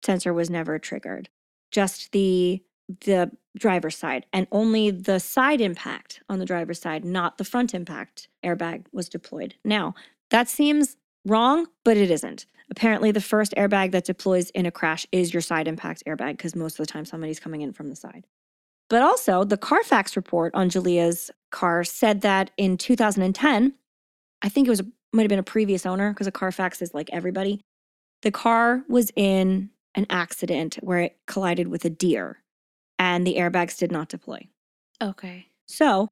sensor was never triggered. Just the the driver's side and only the side impact on the driver's side, not the front impact airbag was deployed. Now, that seems wrong, but it isn't. Apparently, the first airbag that deploys in a crash is your side impact airbag because most of the time somebody's coming in from the side. But also, the Carfax report on Julia's car said that in 2010, I think it was might have been a previous owner because a Carfax is like everybody. The car was in an accident where it collided with a deer and the airbags did not deploy. Okay. So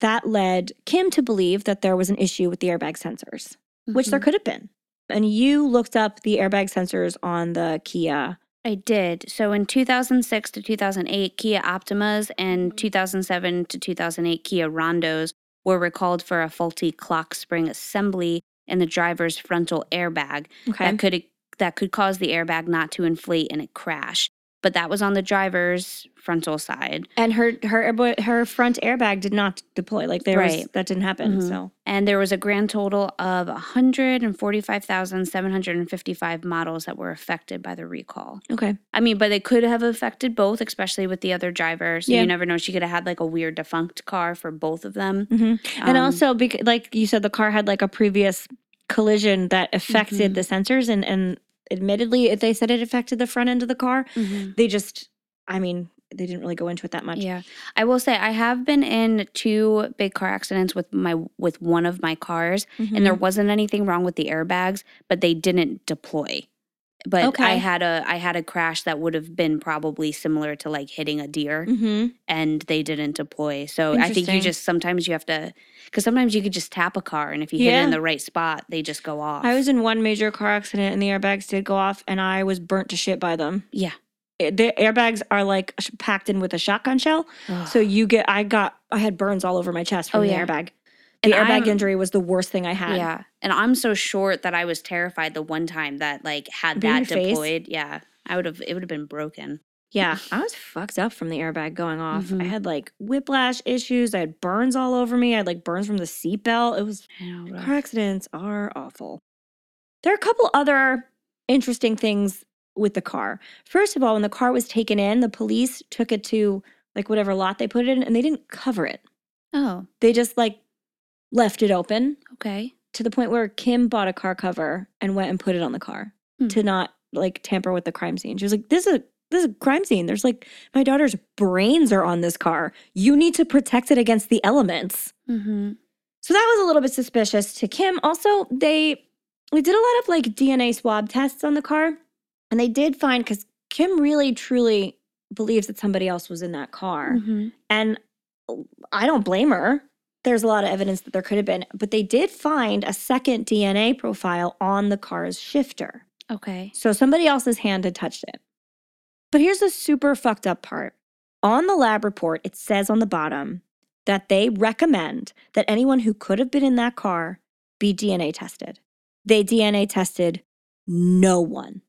that led Kim to believe that there was an issue with the airbag sensors, which there Mhm. could have been. And you looked up the airbag sensors on the Kia. I did. So in 2006 to 2008, Kia Optimas and 2007 to 2008 Kia Rondos were recalled for a faulty clock spring assembly in the driver's frontal airbag Okay. that could that could cause the airbag not to inflate and it crash. But that was on the driver's frontal side. And her her her front airbag did not deploy. Like there was Right. that didn't happen. Mhm. So And there was a grand total of 145,755 models that were affected by the recall. okay. I mean, but it could have affected both, especially with the other driver. So Yeah. you never know. She could have had like a weird defunct car for both of them. hmm and Um, also because like you said, the car had like a previous collision that affected Mhm. the sensors, and and admittedly, if they said it affected the front end of the car, mhm. they just, I mean, they didn't really go into it that much. Yeah, I will say I have been in two big car accidents with my with one of my cars, and there Mm-hmm. wasn't anything wrong with the airbags, but they didn't deploy. But I had a I had a crash that would have been probably similar to like hitting a deer, Mm-hmm. and they didn't deploy. So I think you just sometimes you have to because sometimes you could just tap a car, and if you hit it in the right spot, they just go off. I was in one major car accident, and the airbags did go off, and I was burnt to shit by them. yeah. It- the airbags are like packed in with a shotgun shell, so you get. I got. I had burns all over my chest from Oh, the yeah. airbag. And The airbag I'm- injury was the worst thing I had. Yeah. And I'm so short that I was terrified the one time that like had Being that your face? deployed. Yeah. I would have it would have been broken. Yeah, I was fucked up from the airbag going off. I Mhm. had like whiplash issues. I had burns all over me. I had like burns from the seatbelt. It was know. car accidents are awful. There are a couple other interesting things with the car. First of all, when the car was taken in, the police took it to like whatever lot they put it in, and they didn't cover it. Oh, They just like left it open okay. to the point where Kim bought a car cover and went and put it on the car Hmm. to not like tamper with the crime scene. She was like, "This is a this is a crime scene. There's like my daughter's brains are on this car. You need to protect it against the elements." Mm-hmm. So that was a little bit suspicious to Kim. Also, they we did a lot of like DNA swab tests on the car, and they did find because Kim really truly believes that somebody else was in that car, Mm-hmm. and I don't blame her. There's a lot of evidence that there could have been, but they did find a second DNA profile on the car's shifter. Okay. So somebody else's hand had touched it. But here's the super fucked up part. On the lab report, it says on the bottom that they recommend that anyone who could have been in that car be DNA tested. They DNA tested no one.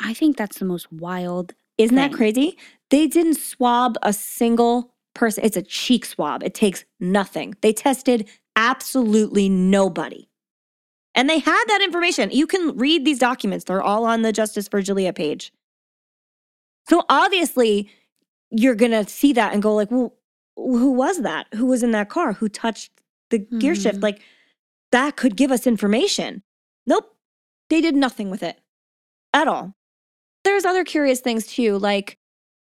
I think that's the most wild. Isn't that crazy? They didn't swab a single person. It's a cheek swab. It takes nothing. They tested absolutely nobody. And they had that information. You can read these documents, they're all on the Justice for Julia page. So obviously, you're going to see that and go like, "Well, who was that? Who was in that car? Who touched the gear shift?" Mhm. Like that could give us information. Nope. They did nothing with it at all. There's other curious things too, like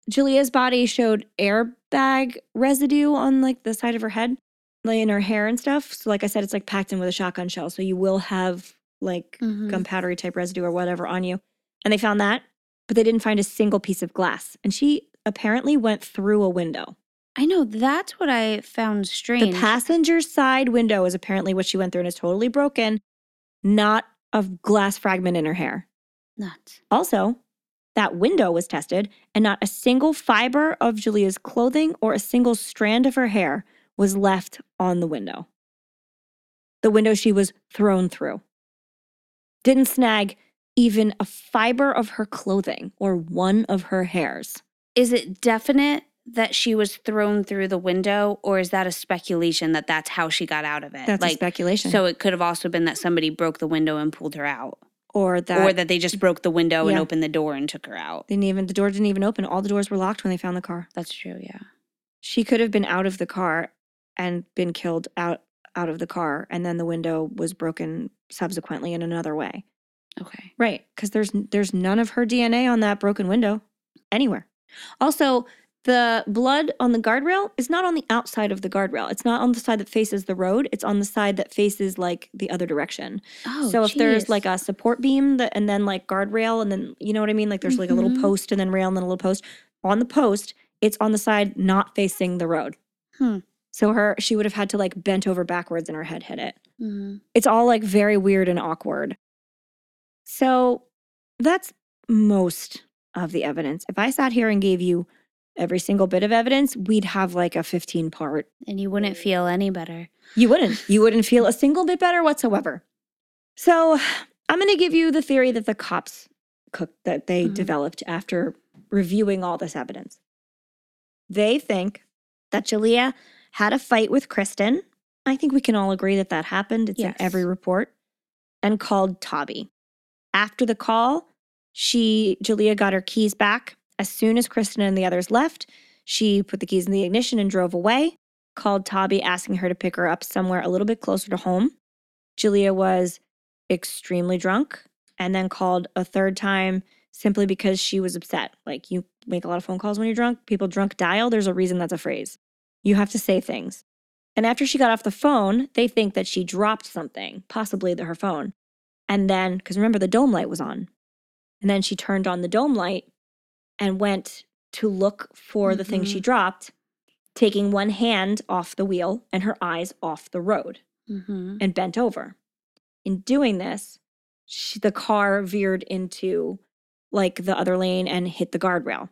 Julia's body showed airbag residue on like the side of her head, like in her hair and stuff. So, like I said, it's like packed in with a shotgun shell. So you will have like Mhm. gunpowdery type residue or whatever on you. And they found that, but they didn't find a single piece of glass. And she apparently went through a window. I know that's what I found strange. The passenger side window is apparently what she went through and is totally broken, not a glass fragment in her hair. Nuts. Also, That window was tested, and not a single fiber of Julia's clothing or a single strand of her hair was left on the window. The window she was thrown through. Didn't snag even a fiber of her clothing or one of her hairs. Is it definite that she was thrown through the window, or is that a speculation that that's how she got out of it? That's a speculation. So it could have also been that somebody broke the window and pulled her out, or that, or that they just broke the window and opened the door and took her out. didn't even the door didn't even open. All the doors were locked when they found the car. That's true. Yeah. She could have been out of the car and been killed out out of the car, and then the window was broken subsequently in another way. Okay. Right, because there's there's none of her DNA on that broken window anywhere. Also, the blood on the guardrail is not on the outside of the guardrail. It's not on the side that faces the road. It's on the side that faces like the other direction. Oh, so if there's like a support beam that, and then like guardrail and then you know what I mean, like there's like a little Mhm. post and then rail and then a little post on the post, it's on the side not facing the road. Hmm. So her she would have had to like bent over backwards and her head hit it Mhm. it's all like very weird and awkward. So that's most of the evidence. If I sat here and gave you every single bit of evidence, we'd have like a 15 part. and you wouldn't feel any better. You wouldn't. You wouldn't feel a single bit better whatsoever. So I'm going to give you the theory that the cops cooked, that they Mhm. developed after reviewing all this evidence. They think that Jalea had a fight with Kristen. I think we can all agree that that happened. It's Yes. in every report. And called Tabby. After the call, she Jalea got her keys back. As soon as Kristen and the others left, she put the keys in the ignition and drove away. Called Tabby asking her to pick her up somewhere a little bit closer to home. Julia was extremely drunk and then called a third time simply because she was upset. Like you make a lot of phone calls when you're drunk. People drunk dial. There's a reason that's a phrase. You have to say things. And after she got off the phone, they think that she dropped something, possibly the, her phone. And then, because remember, the dome light was on. And then she turned on the dome light and went to look for the thing she Mhm. dropped, taking one hand off the wheel and her eyes off the road Mm-hmm. and bent over. In doing this, she, the car veered into like the other lane and hit the guardrail.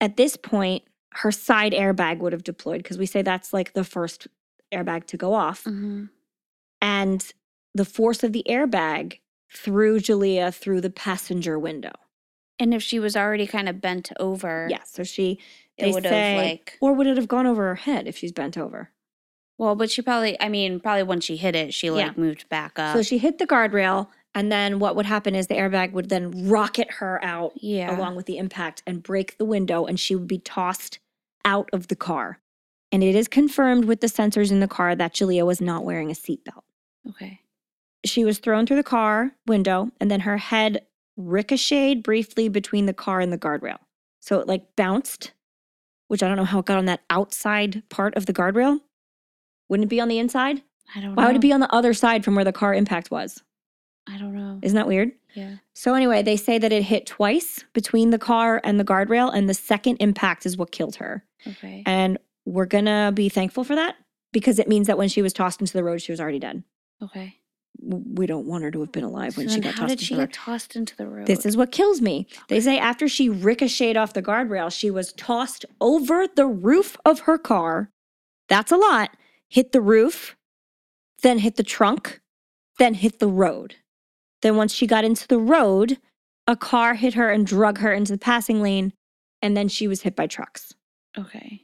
At this point, her side airbag would have deployed because we say that's like the first airbag to go off. Mm-hmm. And the force of the airbag threw Jalea through the passenger window. And if she was already kind of bent over, Yeah, so she it they would say, have like. or would it have gone over her head if she's bent over? Well, but she probably. I mean, probably when she hit it, she like Yeah. moved back up. So she hit the guardrail, and then what would happen is the airbag would then rocket her out yeah. along with the impact and break the window, and she would be tossed out of the car. And it is confirmed with the sensors in the car that Julia was not wearing a seatbelt. Okay. She was thrown through the car window, and then her head ricocheted briefly between the car and the guardrail. So it like bounced, which I don't know how it got on that outside part of the guardrail. Wouldn't it be on the inside? I don't. Know. Why know. would it be on the other side from where the car impact was? I don't know. Isn't that weird? yeah. So anyway, they say that it hit twice between the car and the guardrail, and the second impact is what killed her. Okay. And we're gonna be thankful for that because it means that when she was tossed into the road, she was already dead. okay. We don't want her to have been alive when So she then got how tossed did into she the get tossed into the road? This is what kills me. They say after she ricocheted off the guardrail, she was tossed over the roof of her car. That's a lot. Hit the roof, then hit the trunk, then hit the road. Then, once she got into the road, a car hit her and drug her into the passing lane, and then she was hit by trucks. okay.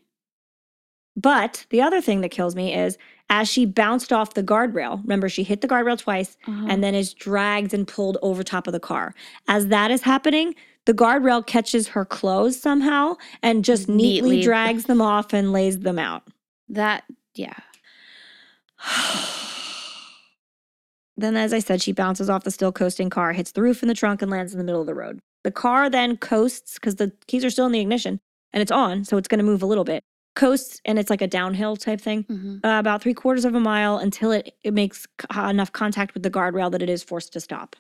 But the other thing that kills me is as she bounced off the guardrail, remember, she hit the guardrail twice Uh-huh. and then is dragged and pulled over top of the car. As that is happening, the guardrail catches her clothes somehow and just neatly, Neatly. drags them off and lays them out. that. Yeah. then, as I said, she bounces off the still coasting car, hits the roof and the trunk, and lands in the middle of the road. The car then coasts because the keys are still in the ignition and it's on, so it's going to move a little bit. Coasts and it's like a downhill type thing. Mm-hmm. uh, about three quarters of a mile until it, it makes c- enough contact with the guardrail that it is forced to stop.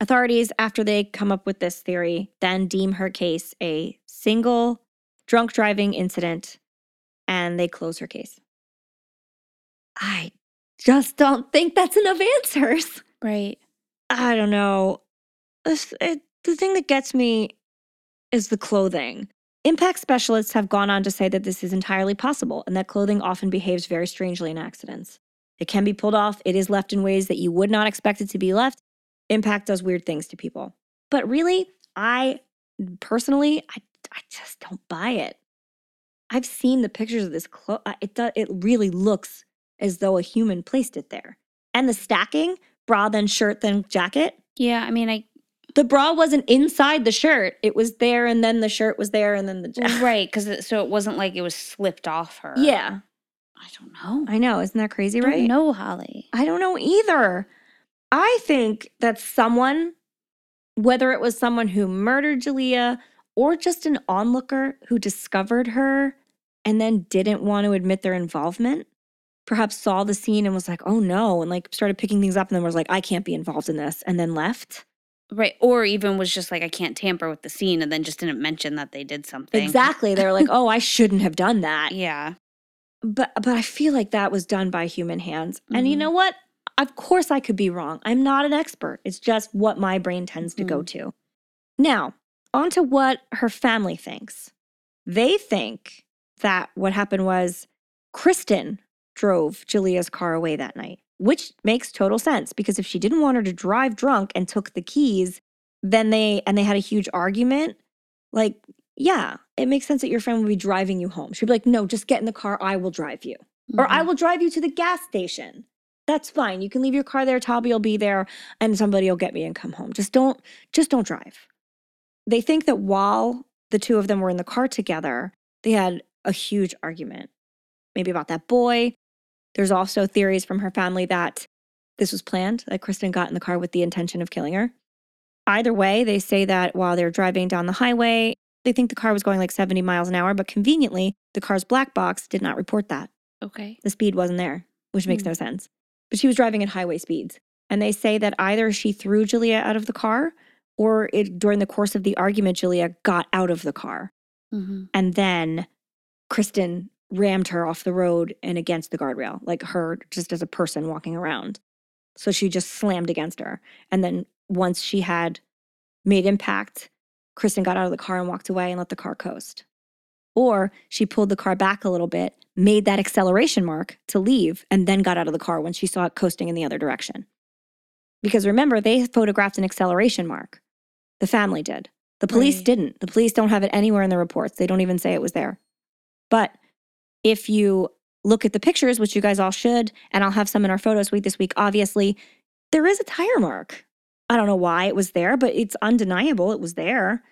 Authorities, after they come up with this theory, then deem her case a single drunk driving incident and they close her case. I just don't think that's enough answers. Right. I don't know. This, it, the thing that gets me is the clothing. Impact specialists have gone on to say that this is entirely possible and that clothing often behaves very strangely in accidents. It can be pulled off, it is left in ways that you would not expect it to be left. Impact does weird things to people. But really, I personally, I, I just don't buy it. I've seen the pictures of this clothes. It does, it really looks as though a human placed it there. And the stacking, bra then shirt then jacket. Yeah, I mean, I The bra wasn't inside the shirt. It was there and then the shirt was there and then the right because so it wasn't like it was slipped off her. Yeah. I don't know. I know, isn't that crazy, I don't right? know, Holly. I don't know either. I think that someone, whether it was someone who murdered Julia or just an onlooker who discovered her and then didn't want to admit their involvement, perhaps saw the scene and was like, oh no, and like started picking things up and then was like, I can't be involved in this, and then left. Right, or even was just like I can't tamper with the scene, and then just didn't mention that they did something. Exactly. They're like, oh, I shouldn't have done that. Yeah. but but I feel like that was done by human hands. And you know mm-hmm. what? Of course I could be wrong. I'm not an expert. It's just what my brain tends to go mm-hmm. to. Now, on to what her family thinks. They think that what happened was Kristen drove Julia's car away that night, which makes total sense because if she didn't want her to drive drunk and took the keys, then they and they had a huge argument, like yeah, it makes sense that your friend would be driving you home. She'd be like, "No, just get in the car. I will drive you." or I Mhm. will drive you to the gas station. That's fine. You can leave your car there. Toby will be there, and somebody will get me and come home. Just don't, just don't drive. They think that while the two of them were in the car together, they had a huge argument, maybe about that boy. There's also theories from her family that this was planned, that Kristen got in the car with the intention of killing her. Either way, they say that while they're driving down the highway, they think the car was going like 70 miles an hour, but conveniently, the car's black box did not report that Okay. the speed wasn't there, which makes Hmm. no sense. But she was driving at highway speeds. And they say that either she threw Julia out of the car or it, during the course of the argument, Julia got out of the car. hmm And then Kristen rammed her off the road and against the guardrail, like her just as a person walking around. So she just slammed against her. And then once she had made impact, Kristen got out of the car and walked away and let the car coast. Or she pulled the car back a little bit, made that acceleration mark to leave, and then got out of the car when she saw it coasting in the other direction. Because remember, they photographed an acceleration mark. The family did. The police Right. didn't. The police don't have it anywhere in the reports. They don't even say it was there. But if you look at the pictures, which you guys all should, and I'll have some in our photos week this week, obviously, there is a tire mark. I don't know why it was there, but it's undeniable it was there.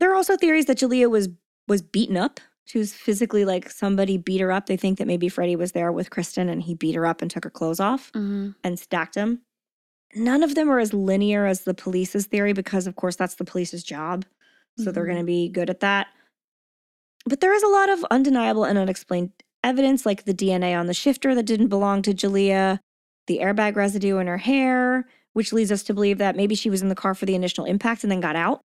There are also theories that Julia was was beaten up. She was physically like somebody beat her up. They think that maybe Freddie was there with Kristen and he beat her up and took her clothes off hmm and stacked them. None of them are as linear as the police's theory because, of course, that's the police's job. So they're Mhm. going to be good at that. But there is a lot of undeniable and unexplained evidence, like the DNA on the shifter that didn't belong to Julia, the airbag residue in her hair, which leads us to believe that maybe she was in the car for the initial impact and then got out.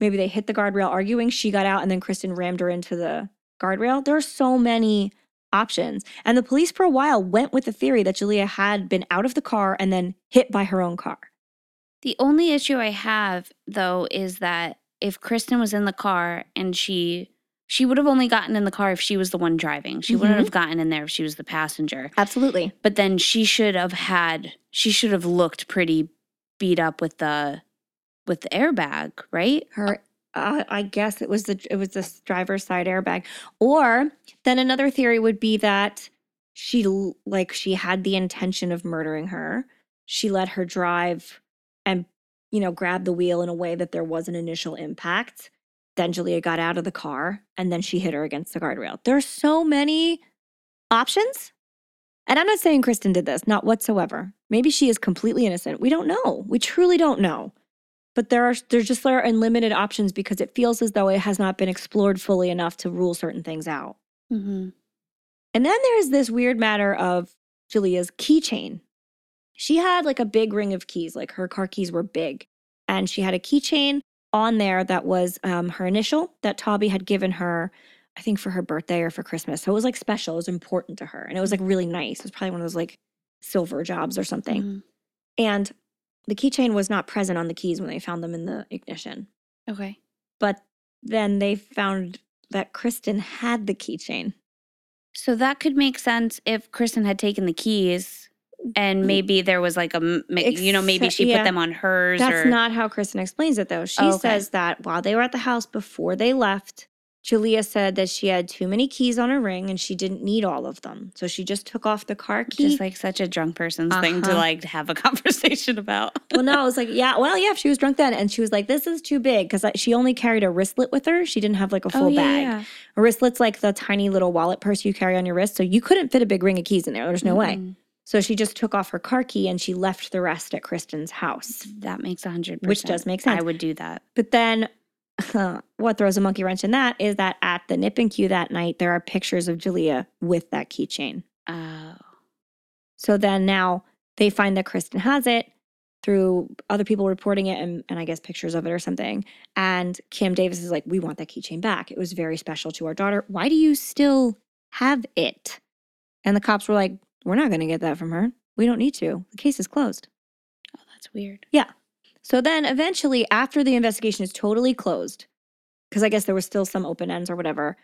Maybe they hit the guardrail arguing, she got out, and then Kristen rammed her into the guardrail. There are so many options. And the police, for a while, went with the theory that Julia had been out of the car and then hit by her own car. The only issue I have though is that if Kristen was in the car and she she would have only gotten in the car if she was the one driving. She wouldn't Mhm. have gotten in there if she was the passenger. Absolutely. But then she should have had she should have looked pretty beat up with the with the airbag, right? Her, uh, I guess it was the it was the driver's side airbag. Or then another theory would be that she like she had the intention of murdering her. She let her drive and you know grab the wheel in a way that there was an initial impact. Then Julia got out of the car and then she hit her against the guardrail. There are so many options. And I'm not saying Kristen did this, not whatsoever. Maybe she is completely innocent. We don't know. We truly don't know but there are there's just there are unlimited options because it feels as though it has not been explored fully enough to rule certain things out. Mm-hmm. And then there's this weird matter of Julia's keychain. She had like a big ring of keys, like her car keys were big, and she had a keychain on there that was um, her initial that Toby had given her, I think for her birthday or for Christmas. So it was like special, it was important to her, and it was like really nice. It was probably one of those like silver jobs or something. Mhm. And the keychain was not present on the keys when they found them in the ignition. Okay. but then they found that Kristen had the keychain. So that could make sense if Kristen had taken the keys and maybe there was like a you know, maybe she yeah. put them on hers That's or. not how Kristen explains it, though. She Oh, okay. says that while they were at the house before they left, Julia said that she had too many keys on her ring and she didn't need all of them. So she just took off the car key. just like such a drunk person's thing to Uh-huh. like have a conversation about. well, no, I was like, yeah, well, yeah, she was drunk then. And she was like, this is too big because she only carried a wristlet with her. She didn't have like a full bag. A wristlet's like the tiny little wallet purse you carry on your wrist. So you couldn't fit a big ring of keys in there. There's no way. So she just took off her car key and she left the rest at Kristen's house. Mm, that makes a hundred percent. Which does make sense. I would do that. But then what throws a monkey wrench in that is that at the nip and cue that night, there are pictures of Julia with that keychain. Oh. So then now they find that Kristen has it through other people reporting it and, and I guess pictures of it or something. And Kim Davis is like, We want that keychain back. It was very special to our daughter. Why do you still have it? And the cops were like, We're not going to get that from her. We don't need to. The case is closed. Oh, that's weird. Yeah. So then eventually, after the investigation is totally closed, because I guess there was still some open ends or whatever,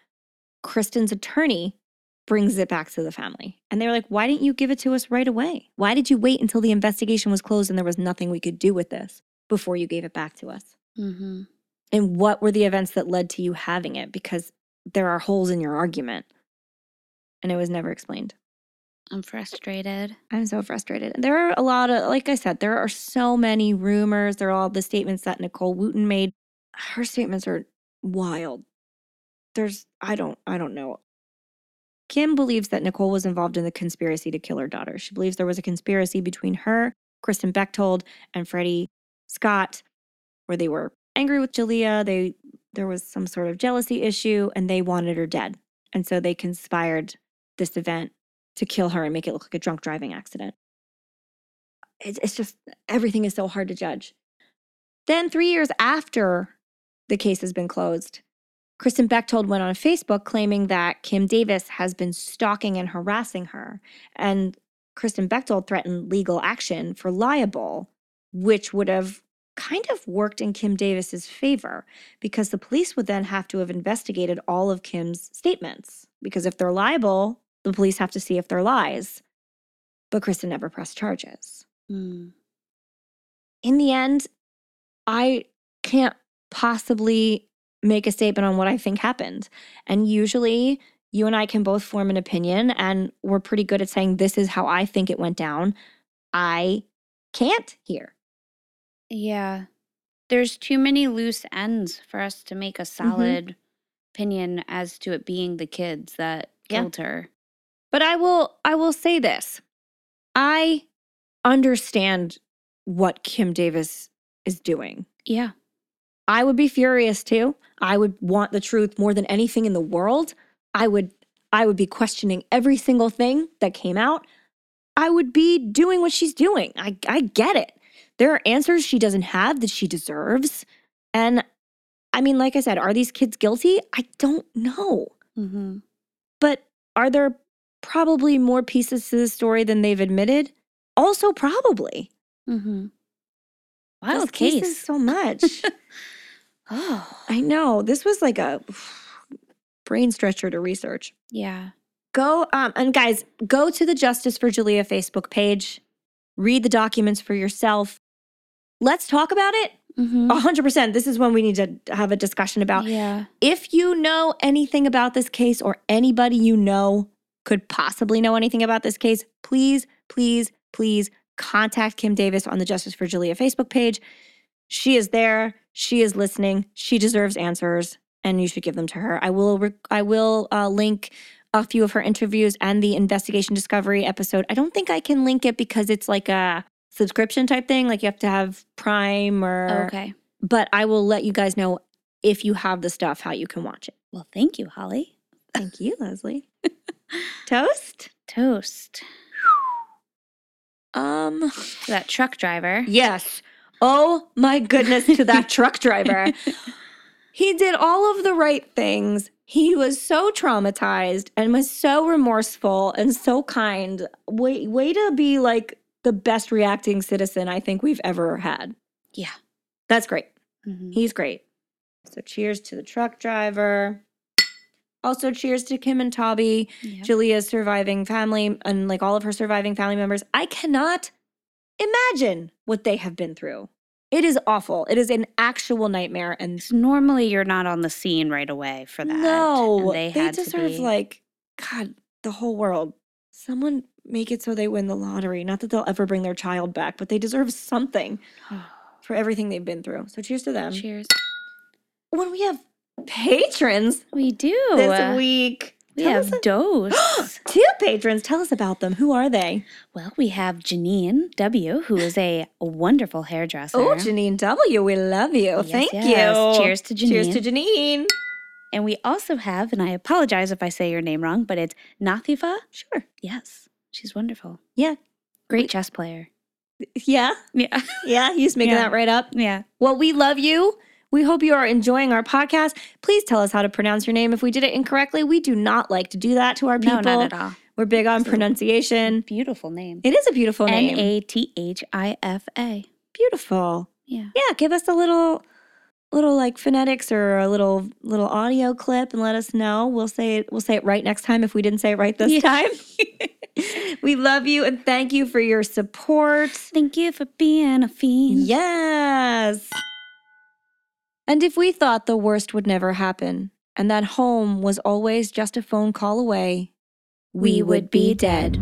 Kristen's attorney brings it back to the family. And they were like, why didn't you give it to us right away? Why did you wait until the investigation was closed and there was nothing we could do with this before you gave it back to us? Mm-hmm. And what were the events that led to you having it? Because there are holes in your argument. And it was never explained. I'm frustrated. I'm so frustrated. There are a lot of, like I said, there are so many rumors. There are all the statements that Nicole Wooten made. Her statements are wild. There's, I don't, I don't know. Kim believes that Nicole was involved in the conspiracy to kill her daughter. She believes there was a conspiracy between her, Kristen Bechtold, and Freddie Scott, where they were angry with Julia. They there was some sort of jealousy issue, and they wanted her dead. And so they conspired this event to kill her and make it look like a drunk driving accident. It's, it's just everything is so hard to judge. Then, three years after the case has been closed, Kristen Bechtold went on Facebook claiming that Kim Davis has been stalking and harassing her. And Kristen Bechtold threatened legal action for libel, which would have kind of worked in Kim Davis's favor because the police would then have to have investigated all of Kim's statements. Because if they're libel, the police have to see if they're lies. But Kristen never pressed charges. Mm. In the end, I can't possibly make a statement on what I think happened. And usually, you and I can both form an opinion, and we're pretty good at saying, This is how I think it went down. I can't here. Yeah. There's too many loose ends for us to make a solid opinion as to it being the kids that Yeah. killed her. But I will I will say this. I understand what Kim Davis is doing. Yeah. I would be furious too. I would want the truth more than anything in the world. I would I would be questioning every single thing that came out. I would be doing what she's doing. I I get it. There are answers she doesn't have that she deserves. And I mean, like I said, are these kids guilty? I don't know. Mm-hmm. But are there probably more pieces to the story than they've admitted? Also, probably. Mm-hmm. This Wild case case. is so much. oh. I know. This was like a brain stretcher to research. Yeah. Go um and guys, go to the Justice for Julia Facebook page. Read the documents for yourself. Let's talk about it. Mm-hmm. A 100%. This is when we need to have a discussion about yeah. if you know anything about this case or anybody you know could possibly know anything about this case, please, please, please contact Kim Davis on the Justice for Julia Facebook page. She is there. She is listening. She deserves answers, and you should give them to her. I will. Re- I will uh, link a few of her interviews and the investigation discovery episode. I don't think I can link it because it's like a subscription type thing. Like you have to have Prime or. Okay. But I will let you guys know if you have the stuff how you can watch it. Well, thank you, Holly. Thank you, Leslie. Toast. Toast. Um. That truck driver. Yes. Oh my goodness to that truck driver. He did all of the right things. He was so traumatized and was so remorseful and so kind. Way, way to be like the best reacting citizen I think we've ever had. Yeah. That's great. Mhm. He's great. So cheers to the truck driver. Also, cheers to Kim and Toby, Yep. Julia's surviving family, and like all of her surviving family members. I cannot imagine what they have been through. It is awful. It is an actual nightmare. And Normally, you're not on the scene right away for that. no, And they, they had deserve to be. like God, the whole world. Someone make it so they win the lottery. Not that they'll ever bring their child back, but they deserve something for everything they've been through. So cheers to them. Cheers. When we have patrons We do. this week, we tell have Dose. two patrons. Tell us about them. Who are they? well, we have Janine W., who is a wonderful hairdresser. Oh, Janine W. We love you. Yes, Thank yes. you. Cheers to Janine. Cheers to Janine. And we also have, and I apologize if I say your name wrong, but it's Nathifa. Sure. Yes, she's wonderful. Yeah. Great chess player. Yeah. Yeah. Yeah. Just making Yeah. that right up. Yeah. Well, we love you. We hope you are enjoying our podcast. Please tell us how to pronounce your name if we did it incorrectly. We do not like to do that to our people. No, not at all. We're big on It's pronunciation. Beautiful name. It is a beautiful name. A T H I F A. Beautiful. Yeah. Yeah, give us a little little like phonetics or a little little audio clip and let us know. We'll say it we'll say it right next time if we didn't say it right this Yeah. time. we love you and thank you for your support. Thank you for being a fiend. Yes. And if we thought the worst would never happen and that home was always just a phone call away, we, would be dead.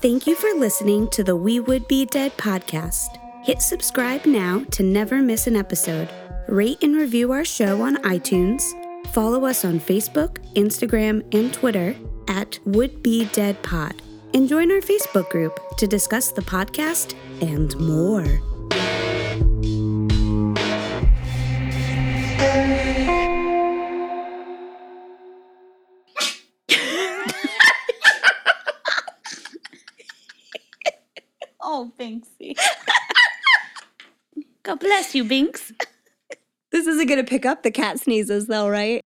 Thank you for listening to the We Would Be Dead podcast. Hit subscribe now to never miss an episode. Rate and review our show on iTunes. Follow us on Facebook, Instagram, and Twitter at Would Be Dead Pod. And join our Facebook group to discuss the podcast and more. Oh, Binksy. God bless you, Binks. This isn't going to pick up the cat sneezes though, right?